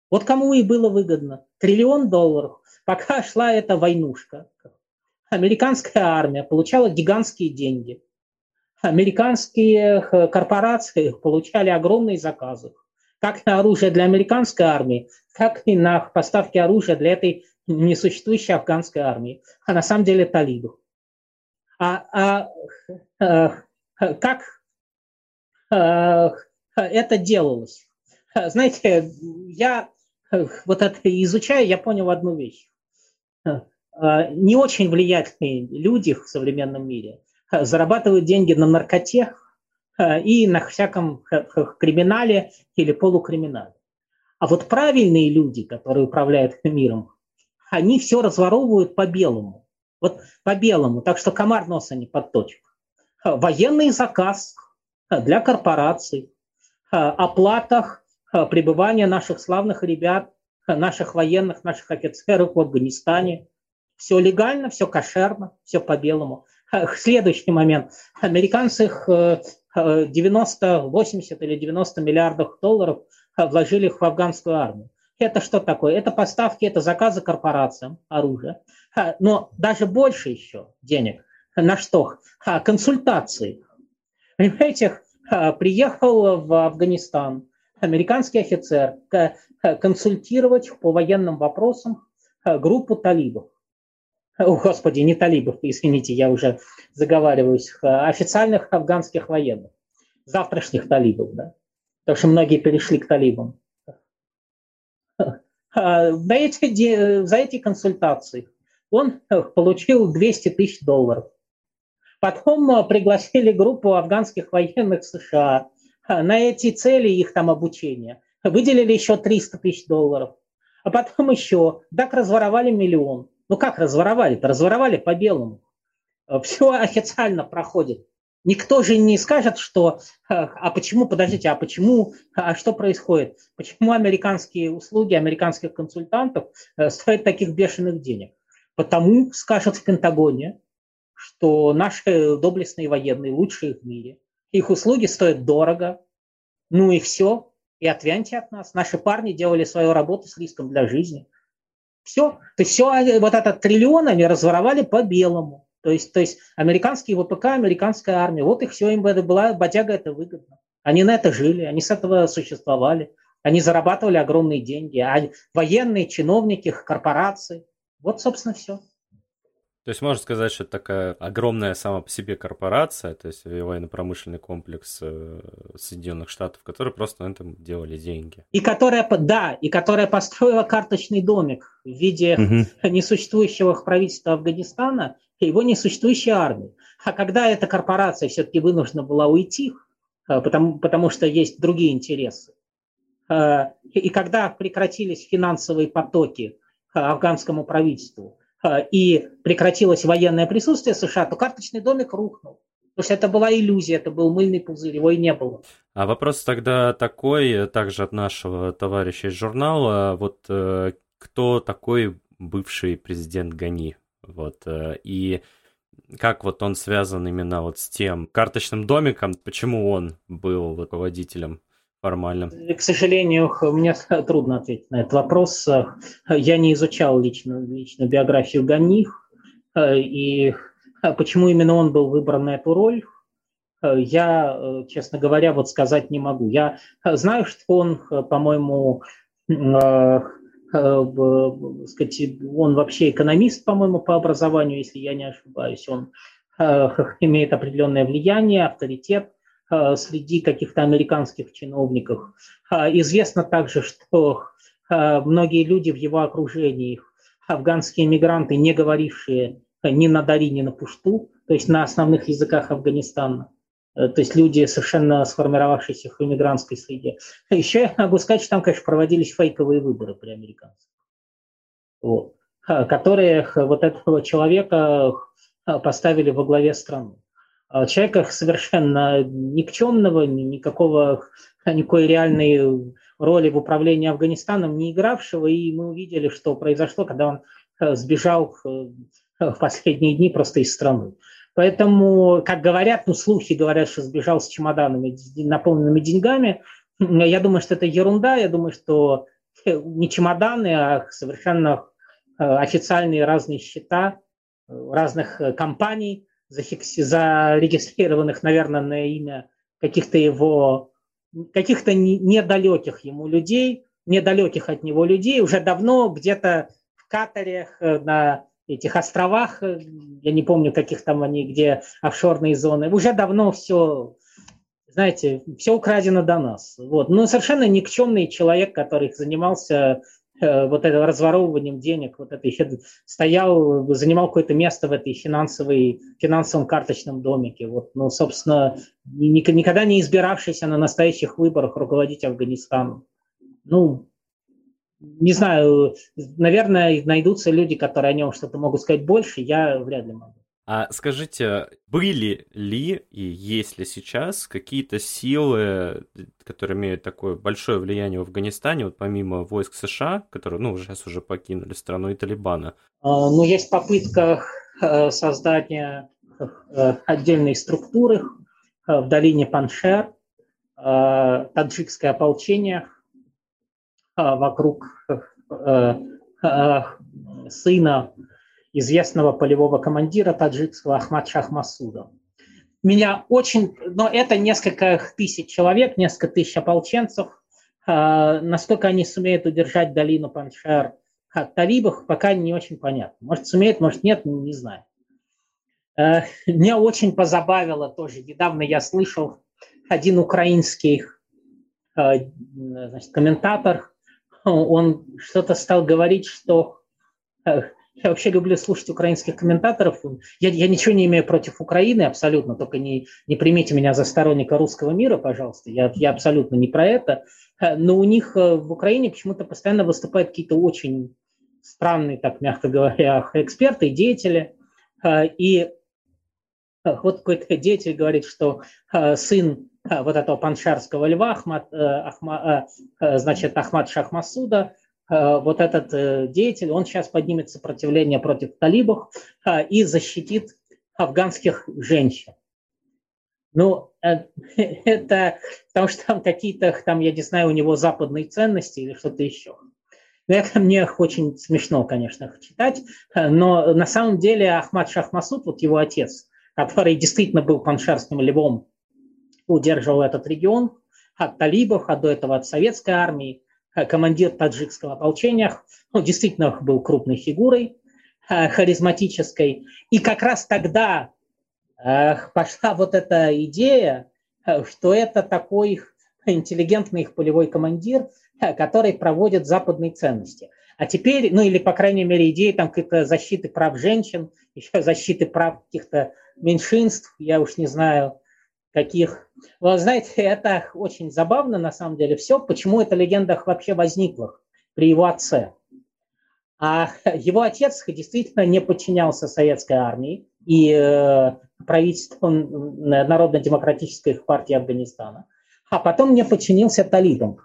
Вот кому и было выгодно. Триллион долларов. Пока шла эта войнушка, американская армия получала гигантские деньги. Американские корпорации [laughs] получали огромные заказы. Как на оружие для американской армии, так и на поставки оружия для этой несуществующей афганской армии. А на самом деле талибов. А, а, а, как это делалось. Знаете, я э, вот это изучая, я понял одну вещь. Э, не очень влиятельные люди в современном мире зарабатывают деньги на наркоте и на всяком криминале или полукриминале. А вот правильные люди, которые управляют миром, они все разворовывают по белому. Вот по белому, так что комар носа не подточит. Военный заказ – для корпораций, оплатах пребывания наших славных ребят, наших военных, наших офицеров в Афганистане. Все легально, все кошерно, все по-белому. Следующий момент. Американцы 90, 80 или 90 миллиардов долларов вложили в афганскую армию. Это что такое? Это поставки, это заказы корпорациям оружия. Но даже больше еще денег. На что? Консультации. Понимаете, [laughs] приехал в Афганистан американский офицер консультировать по военным вопросам группу талибов. О, господи, не талибов, [laughs] извините, я уже заговариваюсь, официальных афганских военных, завтрашних талибов, да, потому что многие перешли к талибам. [laughs] За эти, за эти консультации он получил 200 тысяч долларов. Потом э, пригласили группу афганских военных США э, на эти цели их там обучения. Выделили еще 300 тысяч долларов. А потом еще. Так разворовали миллион. Ну как разворовали-то? Разворовали по-белому. Э, Все официально проходит. Никто же не скажет, что а почему, подождите, а почему, а что происходит? Почему американские услуги американских консультантов стоят таких бешеных денег? Потому, скажут в Пентагоне, что наши доблестные военные лучшие в мире. Их услуги стоят дорого. Ну и все. И отвяньте от нас. Наши парни делали свою работу с риском для жизни. Все. То есть все, вот этот триллион они разворовали по-белому. То есть, то есть американские ВПК, американская армия, вот их все, им была бодяга это выгодно. Они на это жили, они с этого существовали. Они зарабатывали огромные деньги, а военные, чиновники, корпорации. Вот, собственно, все. То есть можно сказать, что это такая огромная сама по себе корпорация, то есть военно-промышленный комплекс э, Соединенных Штатов, которые просто на этом делали деньги. И которая, да, и которая построила карточный домик в виде угу. [laughs] несуществующего правительства Афганистана и его несуществующей армии. А когда эта корпорация все-таки вынуждена была уйти, э, потому, потому что есть другие интересы, э, и когда прекратились финансовые потоки афганскому правительству, и прекратилось военное присутствие США, то карточный домик рухнул. То есть это была иллюзия, это был мыльный пузырь, его и не было. А вопрос тогда такой, также от нашего товарища из журнала, вот э, кто такой бывший президент Гани? Вот, э, и как вот он связан именно вот с тем карточным домиком, почему он был руководителем формально? К сожалению, мне [laughs] трудно ответить на этот вопрос. Я не изучал лично, лично биографию Ганих, и почему именно он был выбран на эту роль, я, честно говоря, вот сказать не могу. Я знаю, что он, по-моему, сказать, он вообще экономист, по-моему, по образованию, если я не ошибаюсь. Он имеет определенное влияние, авторитет Э, среди каких-то американских чиновников. А, известно также, что э, многие люди в его окружении, афганские мигранты, не говорившие ни на Дари, ни на Пушту, то есть на основных языках Афганистана, э, то есть люди, совершенно сформировавшиеся в иммигрантской среде. Еще я могу сказать, что там, конечно, проводились фейковые выборы при американцах, вот, которые вот этого человека поставили во главе страны. А человека совершенно никчемного, никакого, [laughs] никакой реальной роли в управлении Афганистаном не игравшего, и мы увидели, что произошло, когда он э, сбежал э, в последние дни просто из страны. Поэтому, как говорят, ну, слухи говорят, что сбежал с чемоданами, наполненными деньгами. Я думаю, что это ерунда. Я думаю, что э, не чемоданы, а совершенно официальные разные счета разных компаний, зарегистрированных, наверное, на имя каких-то его, каких-то недалеких ему людей, недалеких от него людей, уже давно где-то в Катаре, э, на этих островах, э, я не помню, каких там они, где офшорные зоны, уже давно все, знаете, все украдено до нас. Вот. Но совершенно никчемный человек, который занимался вот это разворовыванием денег, вот этой стоял, занимал какое-то место в этой финансовой, финансовом карточном домике. Вот, ну, собственно, никогда не избиравшийся на настоящих выборах руководить Афганистаном. Ну, не знаю, наверное, найдутся люди, которые о нем что-то могут сказать больше, я вряд ли могу. А скажите, были ли и есть ли сейчас какие-то силы, которые имеют такое большое влияние в Афганистане, вот помимо войск США, которые, ну, сейчас уже покинули страну, и Талибана? А, ну, есть попытка э, создания э, отдельной структуры э, в долине Паншер, таджикское ополчение вокруг сына известного полевого командира таджикского Ахмад Шахмасуда. Меня очень, но это несколько тысяч человек, несколько тысяч ополченцев. А, насколько они сумеют удержать долину Паншер от талибов, пока не очень понятно. Может, сумеют, может, нет, не знаю. А, меня очень позабавило тоже. Недавно я слышал один украинский а, значит, комментатор, он что-то стал говорить, что я вообще люблю слушать украинских комментаторов. Я, я ничего не имею против Украины, абсолютно. Только не, не примите меня за сторонника русского мира, пожалуйста. Я, я абсолютно не про это. Но у них э, в Украине почему-то постоянно выступают какие-то очень странные, так мягко говоря, эксперты, деятели. Э, и э, вот какой-то деятель говорит, что сын вот этого паншарского льва, Ахмад, Ахма, значит, Ахмад Шахмасуда, Э, вот этот э, деятель, он сейчас поднимет сопротивление против талибов э, и защитит афганских женщин. Ну, [laughs] это потому что там какие-то, там, я не знаю, у него западные ценности или что-то еще. Это мне очень смешно, конечно, читать, но на самом деле Ахмад Шахмасуд, вот его отец, который действительно был паншерским львом, удерживал этот регион, от талибов, а до этого от советской армии, командир таджикского ополчения, ну, действительно был крупной фигурой, харизматической. И как раз тогда пошла вот эта идея, что это такой интеллигентный их полевой командир, который проводит западные ценности. А теперь, ну или, по крайней мере, идеи там какой-то защиты прав женщин, еще защиты прав каких-то меньшинств, я уж не знаю, каких. Вы знаете, [laughs] это очень забавно на самом деле все, почему эта легенда вообще возникла при его отце. А [laughs] его отец действительно не подчинялся советской армии и э, правительству Народно-демократической партии Афганистана, а потом не подчинился талибам.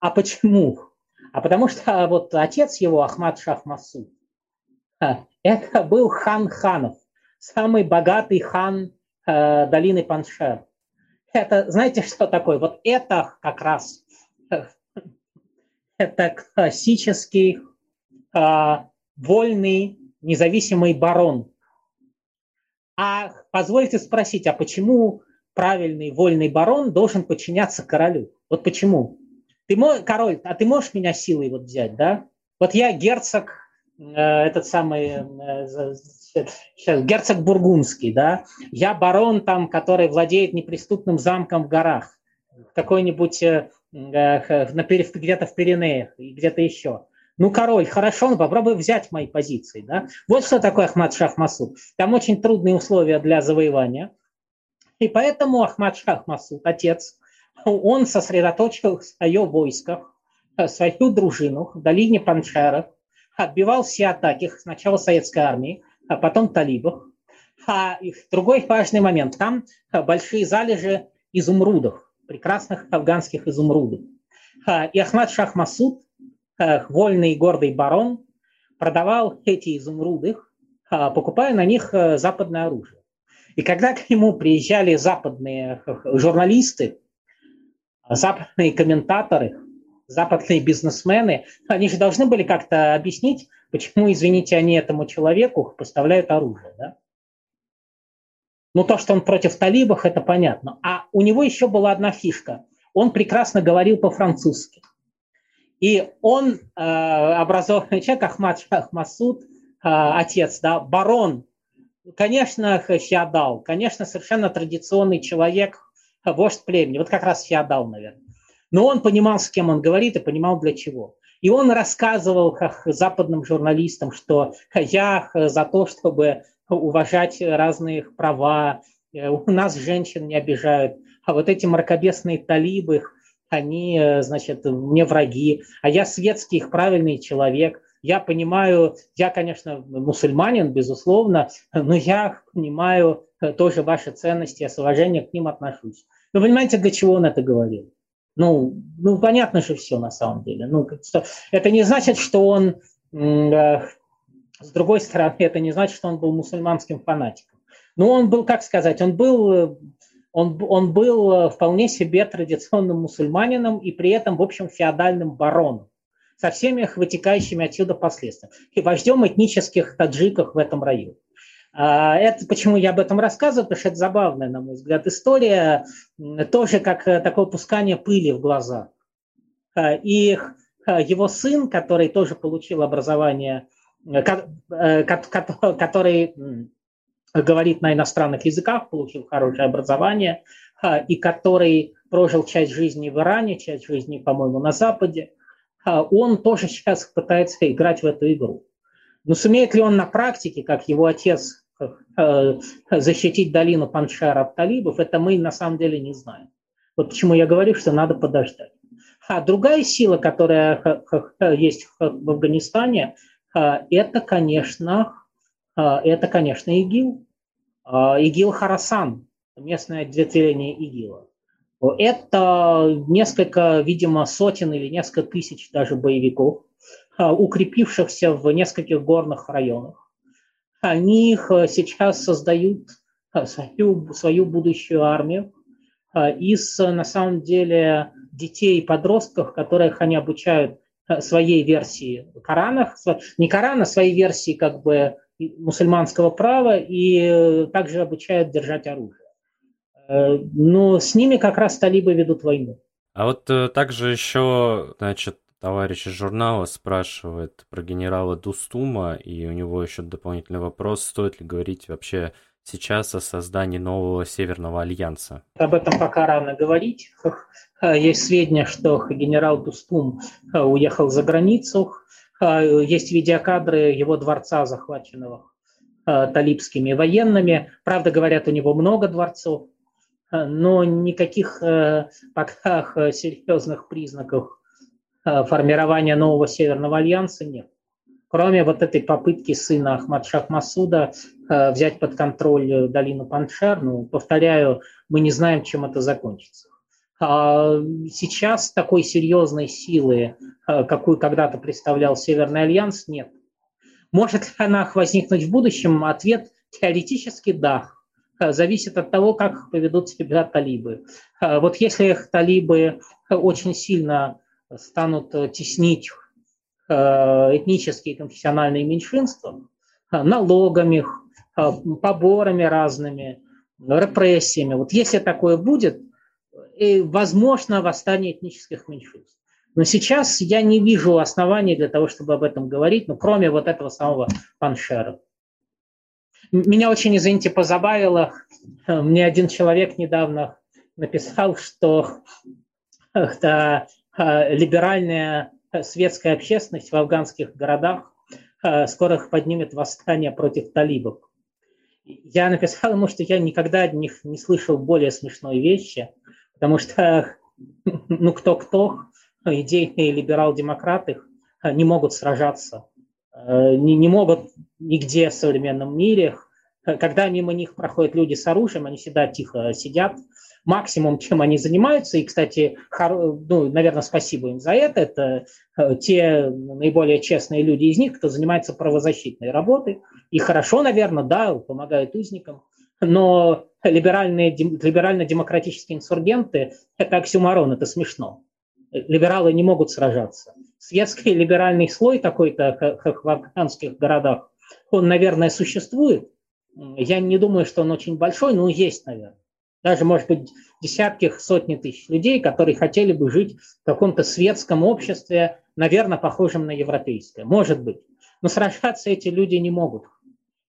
А почему? А потому что вот отец его, Ахмад Шах Масуд, [laughs] это был хан ханов, самый богатый хан э, долины Паншер. Это, знаете, что такое? Вот это как раз это классический э, вольный независимый барон. А позвольте спросить, а почему правильный вольный барон должен подчиняться королю? Вот почему? Ты мой король, а ты можешь меня силой вот взять, да? Вот я герцог, э, этот самый, э, сейчас, герцог Бургундский, да? Я барон там, который владеет неприступным замком в горах, какой-нибудь э, э где-то в Пиренеях и где-то еще. Ну, король, хорошо, ну попробуй взять мои позиции. Да? Вот что такое Ахмад Шах Масуд. Там очень трудные условия для завоевания. И поэтому Ахмад Шах Масуд, отец, он сосредоточил свое войско, э, свою дружину в долине Паншера, отбивал все атаки сначала советской армии, а потом талибов. А другой важный момент, там э, большие залежи изумрудов, прекрасных афганских изумрудов. А, и Ахмад Шах Масуд, э, вольный и гордый барон, продавал эти изумруды, а, покупая на них западное оружие. И когда к нему приезжали западные журналисты, западные комментаторы, западные бизнесмены, они же должны были как-то объяснить, почему, извините, они этому человеку поставляют оружие. Да? Ну, то, что он против талибов, это понятно. А у него еще была одна фишка. Он прекрасно говорил по-французски. И он, э, образованный человек, Ахмад Шах э, отец, да, барон, конечно, феодал, конечно, совершенно традиционный человек, вождь племени, вот как раз феодал, наверное. Но он понимал, с кем он говорит, и понимал для чего. И он рассказывал как западным журналистам, что я за то, чтобы уважать разные права, у нас женщин не обижают, а вот эти мракобесные талибы, они, значит, мне враги, а я светский, их правильный человек. Я понимаю, я, конечно, мусульманин, безусловно, но я понимаю тоже ваши ценности, я с уважением к ним отношусь. Вы понимаете, для чего он это говорил? Ну, ну понятно же все на самом деле. Ну, это не значит, что он, э, с другой стороны, это не значит, что он был мусульманским фанатиком. Но он был, как сказать, он был, он, он был вполне себе традиционным мусульманином и при этом, в общем, феодальным бароном со всеми вытекающими отсюда последствиями. И вождем этнических таджиков в этом районе. А, это почему я об этом рассказываю, потому что это забавная, на мой взгляд, история, тоже как э, такое пускание пыли в глаза. А, и а, его сын, который тоже получил образование, э, э, который говорит на иностранных языках, получил хорошее образование, и который прожил часть жизни в Иране, часть жизни, по-моему, на Западе, он тоже сейчас пытается играть в эту игру. Но сумеет ли он на практике, как его отец защитить долину Паншара от талибов, это мы на самом деле не знаем. Вот почему я говорю, что надо подождать. А другая сила, которая есть в Афганистане, э, это, конечно, э, это, конечно, ИГИЛ. ИГИЛ Харасан, местное ответвление ИГИЛа. Это несколько, видимо, сотен или несколько тысяч даже боевиков, укрепившихся в нескольких горных районах они э, сейчас создают э, свою, свою будущую армию э, из, на самом деле, детей и подростков, которых они обучают своей версии Корана, не Корана, своей версии как бы мусульманского права и также обучают держать оружие. Но с ними как раз талибы ведут войну. А вот также еще, значит, товарищ из журнала спрашивает про генерала Дустума, и у него еще дополнительный вопрос, стоит ли говорить вообще сейчас о создании нового Северного Альянса? Об этом пока рано говорить. Есть сведения, что генерал Дустум э, уехал за границу. Э, есть видеокадры его дворца, захваченного э, талибскими военными. Правда, говорят, у него много дворцов, но никаких пока [laughs] серьезных признаков формирования нового Северного Альянса нет кроме вот этой попытки сына Ахмад Шах Масуда э, взять под контроль долину Паншер, ну, повторяю, мы не знаем, чем это закончится. А сейчас такой серьезной силы, э, какую когда-то представлял Северный Альянс, нет. Может ли она возникнуть в будущем? Ответ теоретически да. Э, зависит от того, как поведут себя талибы. Вот если талибы очень сильно станут теснить Э, этнические и конфессиональные меньшинства э, налогами, э, поборами разными, репрессиями. Вот если такое будет, и возможно восстание этнических меньшинств. Но сейчас я не вижу оснований для того, чтобы об этом говорить, ну, кроме вот этого самого Паншера. Меня очень, извините, позабавило. Мне один человек недавно написал, что это либеральная светская общественность в афганских городах э, скоро поднимет восстание против талибов. Я написал ему, что я никогда от них не слышал более смешной вещи, потому что, [laughs] ну, кто-кто, идейные либерал-демократы э, не могут сражаться, э, не, не могут нигде в современном мире. Когда мимо них проходят люди с оружием, они всегда тихо сидят, максимум, чем они занимаются, и, кстати, ну, наверное, спасибо им за это, это э, те наиболее честные люди из них, кто занимается правозащитной работой, и хорошо, наверное, да, помогают узникам, но либеральные, либерально-демократические инсургенты – это оксюмарон, это смешно. Либералы не могут сражаться. Светский либеральный слой такой-то, как в афганских городах, он, наверное, существует. Я не думаю, что он очень большой, но есть, наверное даже, может быть, десятки, сотни тысяч людей, которые хотели бы жить в каком-то светском обществе, наверное, похожем на европейское. Может быть. Но сражаться эти люди не могут.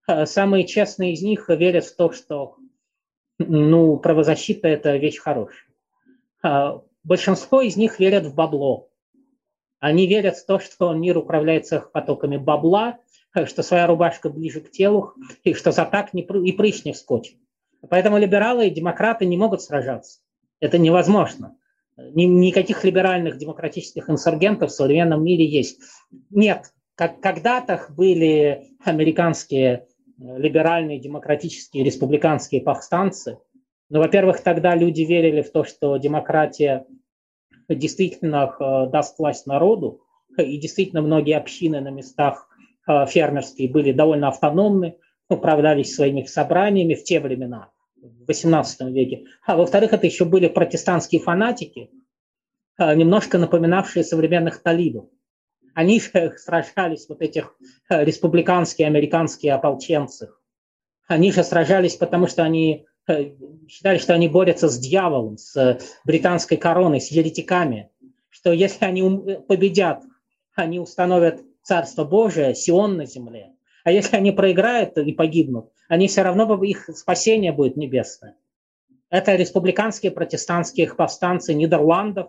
А самые честные из них верят в то, что ну, правозащита – это вещь хорошая. А большинство из них верят в бабло. Они верят в то, что мир управляется потоками бабла, что своя рубашка ближе к телу, и что за так не, и прыщ не вскочит. Поэтому либералы и демократы не могут сражаться. Это невозможно. Никаких либеральных демократических инсургентов в современном мире есть. Нет, как когда-то были американские э, либеральные, демократические, республиканские повстанцы. Но, во-первых, тогда люди верили в то, что демократия действительно э, даст власть народу, и действительно многие общины на местах фермерские были довольно автономны, управлялись своими собраниями в те времена в XVIII веке. А во-вторых, это еще были протестантские фанатики, а, немножко напоминавшие современных талибов. Они же сражались, вот этих а, республиканские американские ополченцы. Они же сражались, потому что они считали, что они борются с дьяволом, с британской короной, с еретиками, что если они победят, они установят Царство Божие, Сион на земле. А если они проиграют и погибнут, они все равно, их спасение будет небесное. Это республиканские протестантские повстанцы Нидерландов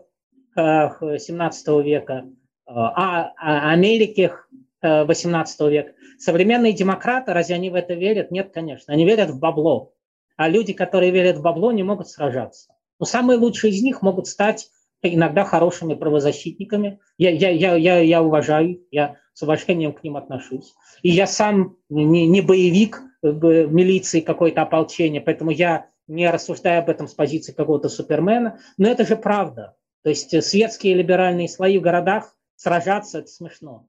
17 э, века, э, а, а Америки 18 э, века. Современные демократы, разве они в это верят? Нет, конечно. Они верят в бабло. А люди, которые верят в бабло, не могут сражаться. Но самые лучшие из них могут стать иногда хорошими правозащитниками. Я, я, я, я, я уважаю, я с уважением к ним отношусь. И я сам не, не боевик милиции какой-то ополчения, поэтому я не рассуждаю об этом с позиции какого-то супермена, но это же правда. То есть светские либеральные слои в городах сражаться – это смешно.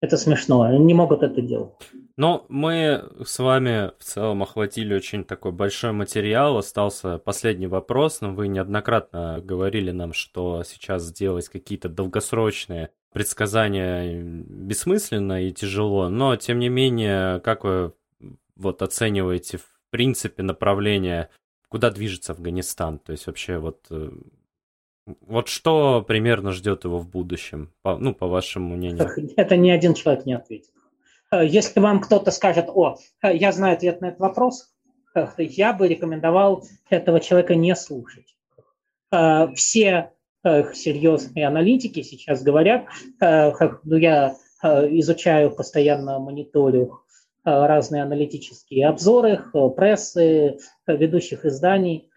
Это смешно, они не могут это делать. Но мы с вами в целом охватили очень такой большой материал. Остался последний вопрос, но вы неоднократно говорили нам, что сейчас сделать какие-то долгосрочные предсказания бессмысленно и тяжело. Но, тем не менее, как вы вот оцениваете в принципе направление куда движется Афганистан? То есть вообще вот э, вот что примерно ждет его в будущем, по, ну, по вашему мнению? Это ни один человек не ответит. Э, если вам кто-то скажет, о, э, я знаю ответ на этот вопрос, я бы рекомендовал этого человека не слушать. Все серьезные аналитики сейчас говорят, ну, я изучаю постоянно, мониторю Э, разные аналитические обзоры, э, прессы, э, ведущих изданий.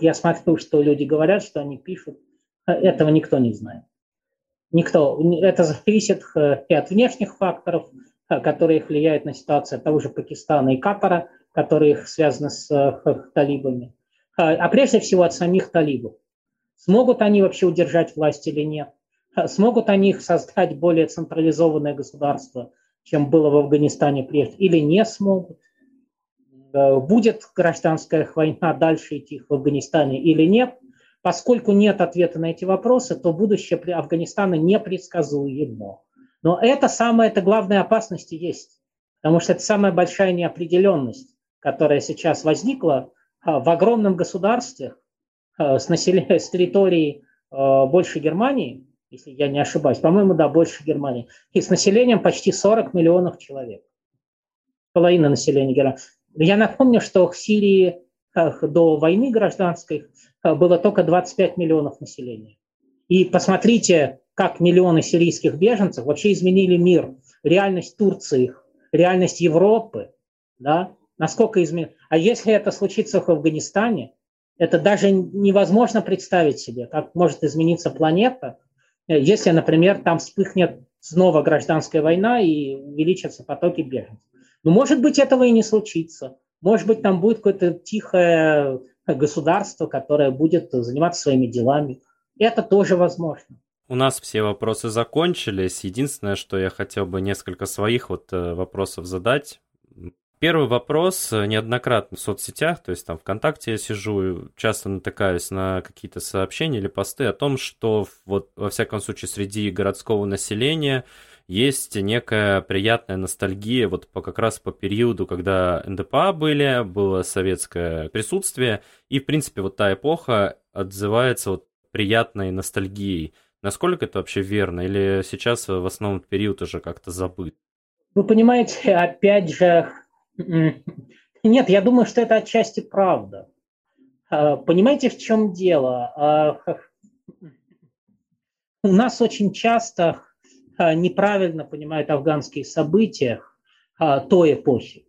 Я смотрю, что люди говорят, что они пишут. Этого никто не знает. Никто. Это зависит и от внешних факторов, которые влияют на ситуацию того же Пакистана и Катара, которые связаны с талибами. А прежде всего от самих талибов. Смогут они вообще удержать власть или нет? Смогут они создать более централизованное государство – чем было в Афганистане прежде, или не смогут. Э, будет гражданская война дальше идти в Афганистане или нет. Поскольку нет ответа на эти вопросы, то будущее Афганистана непредсказуемо. Но это самая это главная опасность и есть. Потому что это самая большая неопределенность, которая сейчас возникла э, в огромном государстве э, с, населением, с территории больше Германии, если я не ошибаюсь. По-моему, да, больше Германии. И с населением почти 40 миллионов человек. Половина населения Германии. Я напомню, что в Сирии до войны гражданской было только 25 миллионов населения. И посмотрите, как миллионы сирийских беженцев вообще изменили мир. Реальность Турции, реальность Европы. Да? Насколько изменили. А если это случится в Афганистане, это даже невозможно представить себе, как может измениться планета – Э, если, например, там вспыхнет снова гражданская война и увеличатся потоки беженцев. Но, ну, может быть, этого и не случится. Может быть, там будет какое-то тихое государство, которое будет заниматься своими делами. Это тоже возможно. У нас все вопросы закончились. Единственное, что я хотел бы несколько своих вот э, вопросов задать. Первый вопрос э, неоднократно в соцсетях, то есть там ВКонтакте я сижу, часто натыкаюсь на какие-то сообщения или посты о том, что вот во всяком случае среди городского населения есть некая приятная ностальгия вот по, как раз по периоду, когда НДПА были, было советское присутствие, и в принципе вот та эпоха отзывается вот приятной ностальгией. Насколько это вообще верно? Или сейчас в основном период уже как-то забыт? Вы понимаете, опять же, нет, я думаю, что это отчасти правда. А, понимаете, в чем дело? А, у нас очень часто неправильно понимают афганские события той эпохи.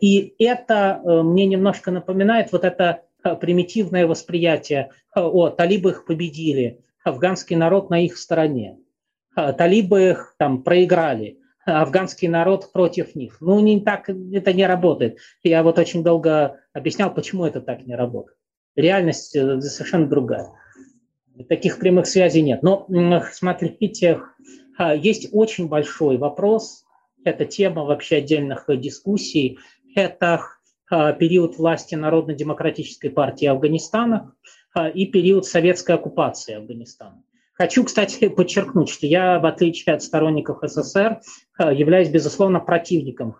И это э, мне немножко напоминает вот это примитивное восприятие, о, талибы их победили, афганский народ на их стороне. А, талибы там проиграли, афганский народ против них. Ну, не так, это не работает. Я вот очень долго объяснял, почему это так не работает. Реальность э, совершенно другая. Таких прямых связей нет. Но [laughs] смотрите, а, есть очень большой вопрос. Это тема вообще отдельных дискуссий. Это а, период власти Народно-демократической партии Афганистана и период советской оккупации Афганистана. Хочу, кстати, [laughs] подчеркнуть, что я, в отличие от сторонников СССР, являюсь, безусловно, противником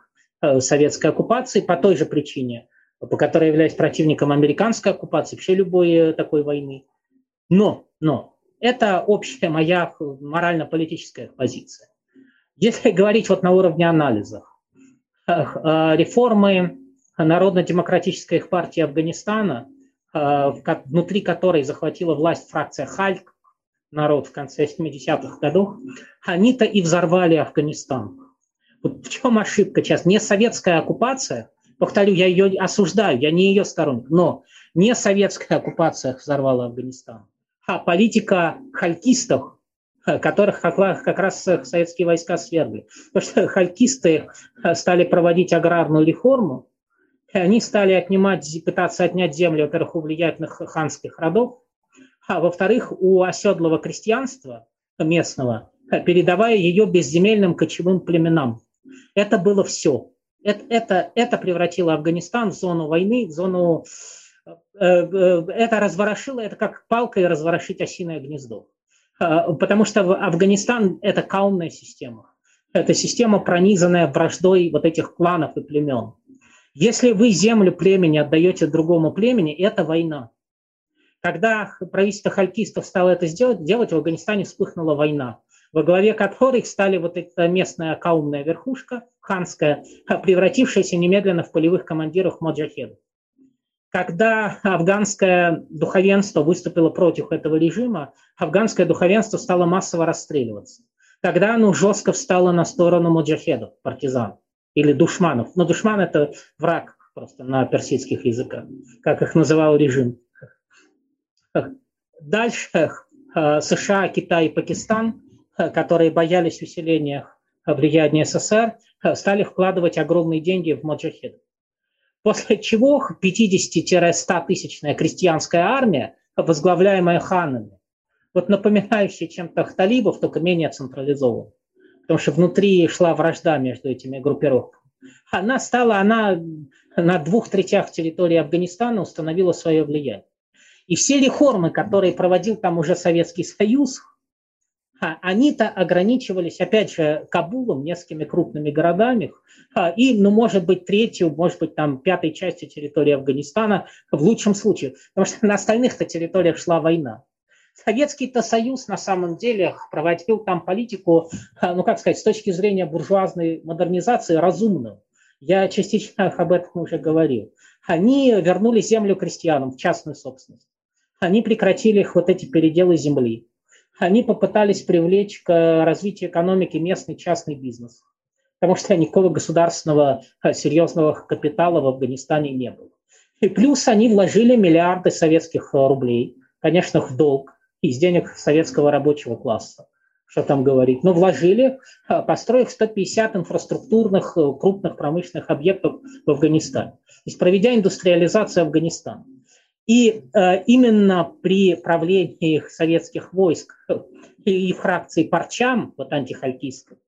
советской оккупации по той же причине, по которой являюсь противником американской оккупации, вообще любой э, такой войны. Но, но, это общая моя морально-политическая позиция. Если [laughs] говорить вот на уровне анализа, реформы Народно-демократической партии Афганистана, внутри которой захватила власть фракция Хальк, народ в конце 70-х годов, они-то и взорвали Афганистан. Вот в чем ошибка сейчас? Не советская оккупация, повторю, я ее осуждаю, я не ее сторонник, но не советская оккупация взорвала Афганистан, политика халькистов, которых как раз советские войска свергли. Потому что халькисты стали проводить аграрную реформу, и они стали отнимать, пытаться отнять земли, во-первых, у влиятельных ханских родов, а во-вторых, у оседлого крестьянства местного, передавая ее безземельным кочевым племенам. Это было все. Это, это, это превратило Афганистан в зону войны, в зону... Э, э, это разворошило, это как палкой разворошить осиное гнездо. Э, потому что Афганистан – это каунная система. Это система, пронизанная враждой вот этих кланов и племен. Если вы землю племени отдаете другому племени, это война. Когда правительство халькистов стало это сделать, делать, в Афганистане вспыхнула война, во главе которой стали вот эта местная каумная верхушка, ханская, превратившаяся немедленно в полевых командиров моджахедов. Когда афганское духовенство выступило против этого режима, афганское духовенство стало массово расстреливаться. Тогда оно жестко встало на сторону муджахедов, партизан или душманов. Но душман – это враг просто на персидских языках, как их называл режим. Дальше э, США, Китай и Пакистан, э, которые боялись усиления влияния СССР, э, стали вкладывать огромные деньги в маджахедов. После чего 50-100 тысячная крестьянская армия, возглавляемая ханами, вот напоминающая чем-то талибов, только менее централизованная, потому что внутри шла вражда между этими группировками. Она стала, она на двух третях территории Афганистана установила свое влияние. И все реформы, которые проводил там уже Советский Союз, они-то ограничивались, опять же, Кабулом, несколькими крупными городами, а, и, ну, может быть, третью, может быть, там, пятой частью территории Афганистана в лучшем случае, потому что на остальных-то территориях шла война. Советский-то Союз на самом деле проводил там политику, а, ну как сказать, с точки зрения буржуазной модернизации разумную. Я частично [laughs] об этом уже говорил. Они вернули землю крестьянам в частную собственность они прекратили их вот эти переделы земли. Они попытались привлечь к развитию экономики местный частный бизнес, потому что никакого государственного э, серьезного капитала в Афганистане не было. И плюс они вложили миллиарды советских э, рублей, конечно, в долг из денег советского рабочего класса что там говорить, но вложили, э, построив 150 инфраструктурных крупных промышленных объектов в Афганистане. То есть проведя индустриализацию Афганистана. И э, именно при правлении их советских войск и, фракции Парчам, вот антихальтистской,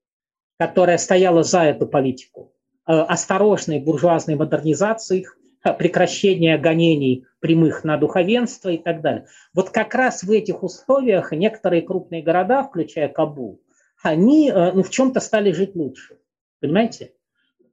которая стояла за эту политику, э, осторожной буржуазной модернизации э, прекращения гонений прямых на духовенство и так далее. Вот как раз в этих условиях некоторые крупные города, включая Кабул, они э, ну, в чем-то стали жить лучше. Понимаете?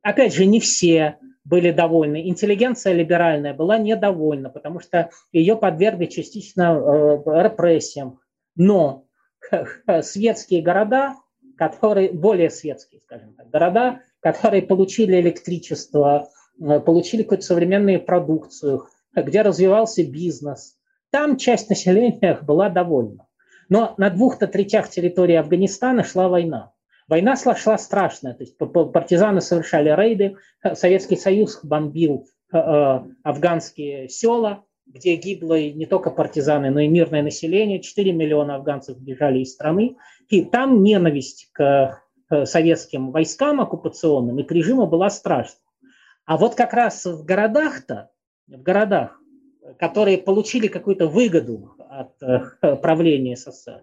Опять же, не все, были довольны. Интеллигенция либеральная была недовольна, потому что ее подвергли частично э, репрессиям. Но [laughs] светские города, которые, более светские, скажем так, города, которые получили электричество, э, получили какую-то современную продукцию, где развивался бизнес, там часть населения [laughs] была довольна. Но на двух-то третях территории Афганистана шла война. Война шла страшная, то есть партизаны совершали рейды, Советский Союз бомбил э, э, афганские села, где гибло не только партизаны, но и мирное население. 4 миллиона афганцев бежали из страны. И там ненависть к э, советским войскам оккупационным и к режиму была страшна. А вот как раз в городах-то, в городах, которые получили какую-то выгоду от правления СССР,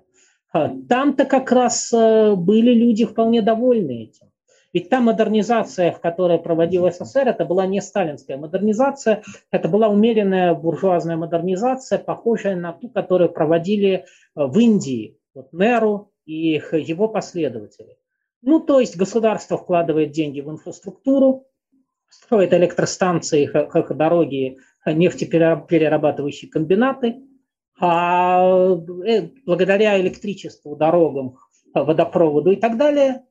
там-то как раз э, были люди вполне довольны этим. Ведь та модернизация, в которой проводил СССР, это была не сталинская модернизация, это была умеренная буржуазная модернизация, похожая на ту, которую проводили э, в Индии, вот Неру и его последователи. Ну, то есть государство вкладывает деньги в инфраструктуру, строит электростанции, дороги, нефтеперерабатывающие комбинаты, а э, благодаря электричеству, дорогам, водопроводу и так далее,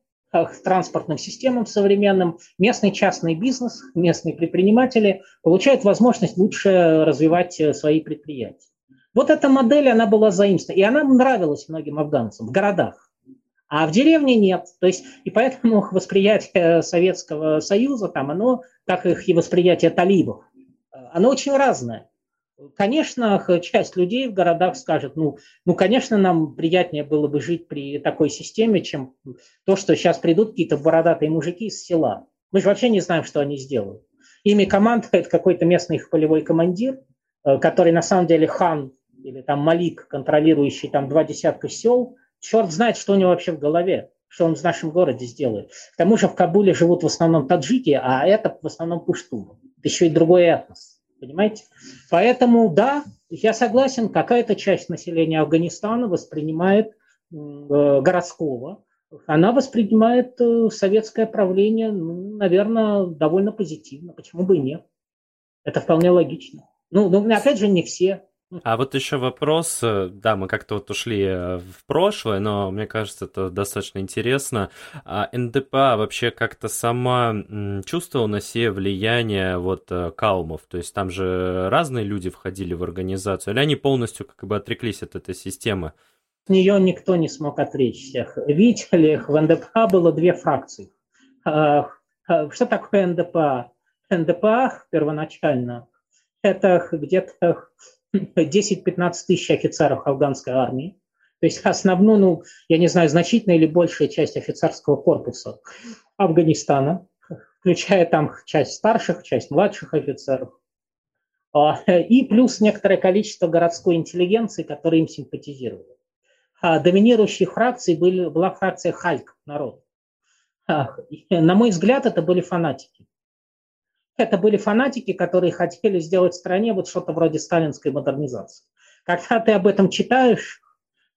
транспортным системам современным, местный частный бизнес, местные предприниматели получают возможность лучше развивать э, свои предприятия. Вот эта модель, она была заимствована, и она нравилась многим афганцам в городах. А в деревне нет. То есть, и поэтому [laughs] восприятие Советского Союза, там, оно, как их и восприятие талибов, оно очень разное. Конечно, часть людей в городах скажет, ну, ну, конечно, нам приятнее было бы жить при такой системе, чем то, что сейчас придут какие-то бородатые мужики из села. Мы же вообще не знаем, что они сделают. Ими командует какой-то местный их полевой командир, э, который на самом деле хан или там Малик, контролирующий там два десятка сел. Черт знает, что у него вообще в голове, что он в нашем городе сделает. К тому же в Кабуле живут в основном таджики, а это в основном пуштуны. Это еще и другой этнос. Понимаете? Поэтому, да, я согласен, какая-то часть населения Афганистана воспринимает э, городского она воспринимает э, советское правление, ну, наверное, довольно позитивно. Почему бы и нет? Это вполне логично. Ну, ну, опять же, не все. А вот еще вопрос, э, да, мы как-то вот ушли э, в прошлое, но мне кажется, это достаточно интересно. А НДПА вообще как-то сама чувствовала на себе влияние вот э, Каумов? То есть там же разные люди входили в организацию, или они полностью как бы отреклись от этой системы? От нее никто не смог отречься. Видите ли, в ндп было две фракции. А, а, что такое НДПА? НДПА первоначально это где-то 10-15 тысяч офицеров афганской армии. То есть основную, ну, я не знаю, значительная или большая часть офицерского корпуса Афганистана, включая там часть старших, часть младших офицеров. А, и плюс некоторое количество городской интеллигенции, которые им симпатизировали. А доминирующей фракцией были, была фракция Хальк, народ. А, на мой взгляд, это были фанатики. Это были фанатики, которые хотели сделать в стране вот что-то вроде сталинской модернизации. Когда ты об этом читаешь,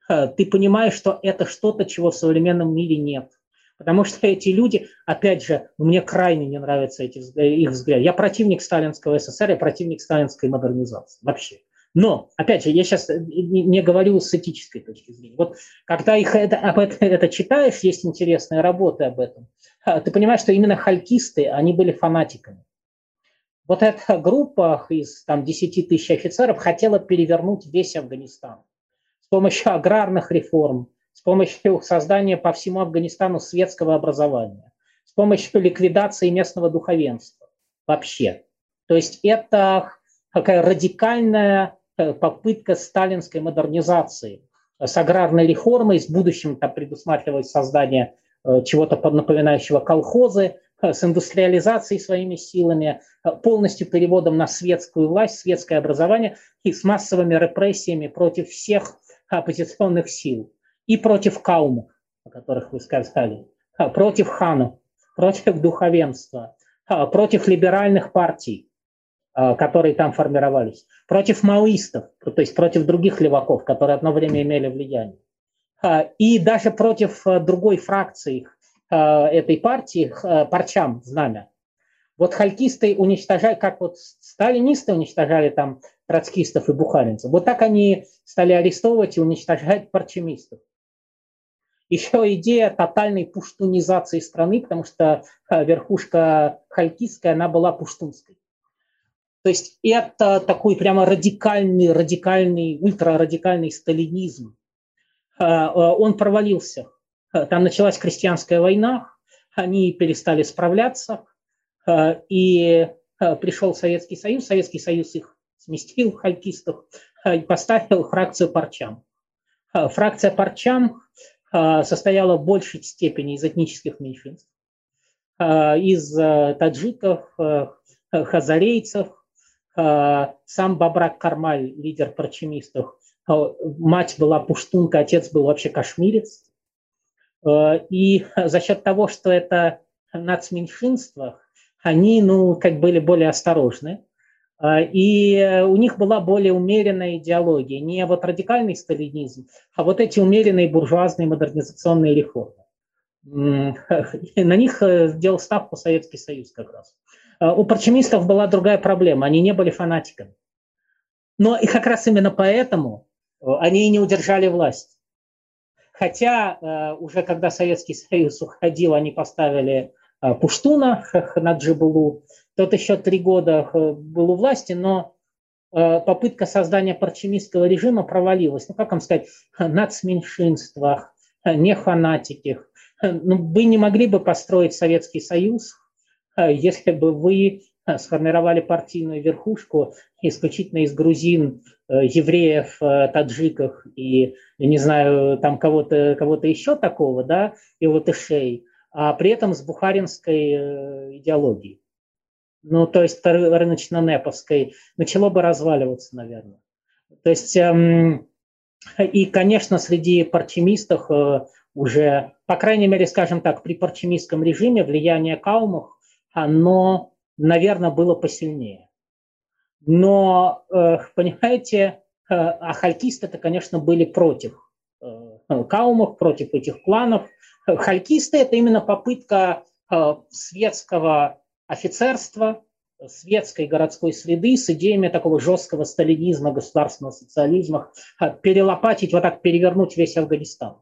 э, ты понимаешь, что это что-то, чего в современном мире нет. Потому что эти люди, опять же, мне крайне не нравятся эти, их взгляды. Я противник сталинского СССР, я противник сталинской модернизации вообще. Но, опять же, я сейчас не, не говорю с этической точки зрения. Вот когда их это, об это, [laughs] это читаешь, есть интересные работы об этом, э, ты понимаешь, что именно халькисты, они были фанатиками. Вот эта группа из там, 10 тысяч офицеров хотела перевернуть весь Афганистан с помощью [laughs] аграрных реформ, с помощью создания по всему Афганистану светского образования, с помощью ликвидации местного духовенства вообще. То есть это такая радикальная э, попытка сталинской модернизации с аграрной реформой, с будущим там предусматривалось создание э, чего-то напоминающего колхозы, с индустриализацией своими силами, э, полностью переводом на светскую власть, светское образование и с массовыми репрессиями против всех оппозиционных сил. И против каумов, о которых вы сказали, э, против ханов, против духовенства, против либеральных партий, которые там формировались, против маоистов, то есть против других леваков, которые одно время имели влияние, и даже против другой фракции Э, этой партии, э, парчам знамя. Вот халькисты уничтожали, как вот сталинисты уничтожали там троцкистов и бухаринцев, вот так они стали арестовывать и уничтожать парчемистов. Еще идея тотальной пуштунизации страны, потому что э, верхушка халькистская, она была пуштунской. То есть это такой прямо радикальный, радикальный, ультрарадикальный сталинизм. Он провалился. Э, там началась крестьянская война, они перестали справляться, э, и э, пришел Советский Союз, Советский Союз их сместил, халькистов, и поставил фракцию парчам. Фракция парчам состояла в большей степени из этнических меньшинств, из таджиков, хазарейцев, сам Бабрак Кармаль, лидер парчамистов, мать была пуштунка, отец был вообще кашмирец, и за счет того, что это нацменьшинства, они, ну, как были более осторожны. Э, и у них была более умеренная идеология. Не вот радикальный сталинизм, а вот эти умеренные буржуазные модернизационные реформы. [laughs] На них э, сделал ставку Советский Союз как раз. У парчемистов была другая проблема. Они не были фанатиками. Но и как раз именно поэтому они и не удержали власть. Хотя э, уже когда Советский Союз уходил, они поставили э, Пуштуна на Джибулу. Тот еще три года э, был у власти, но попытка создания парчемистского режима провалилась. Ну, как вам сказать, нацменьшинствах, не фанатики. Ну, вы не могли бы построить Советский Союз, если бы вы [laughs] сформировали партийную верхушку исключительно из грузин, э, евреев, э, таджиков и, не знаю, там кого-то кого еще такого, да, и латышей, а при этом с бухаринской э, идеологией. Ну, то есть рыночно-неповской, начало бы разваливаться, наверное. То есть, эм, и, конечно, среди парчемистов э, уже, по крайней мере, скажем так, при парчемистском режиме влияние каумов, оно, наверное, было посильнее. Но, э, [laughs] понимаете, э, а халькисты-то, конечно, были против э, каумов, против этих кланов. Халькисты – это именно попытка светского офицерства, светской городской среды с идеями такого жесткого сталинизма, государственного социализма, перелопатить, вот так перевернуть весь Афганистан.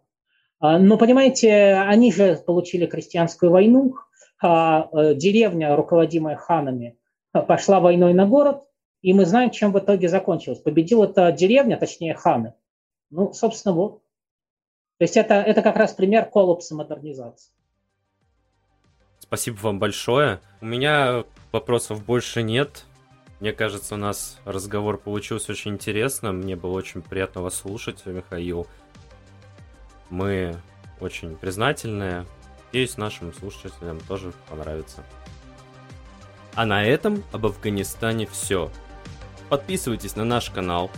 Но, понимаете, они же получили крестьянскую войну, деревня, руководимая ханами, пошла войной на город, и мы знаем, чем в итоге закончилось. Победила эта деревня, точнее ханы. Ну, собственно, вот. То есть это, это как раз пример коллапса модернизации. Спасибо вам большое. У меня вопросов больше нет. Мне кажется, у нас разговор получился очень интересным. Мне было очень приятно вас слушать, Михаил. Мы очень признательны. Надеюсь, нашим слушателям тоже понравится. А на этом об Афганистане все. Подписывайтесь на наш канал,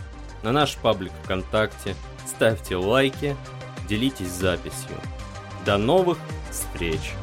на наш паблик ВКонтакте, ставьте лайки, делитесь записью. До новых встреч!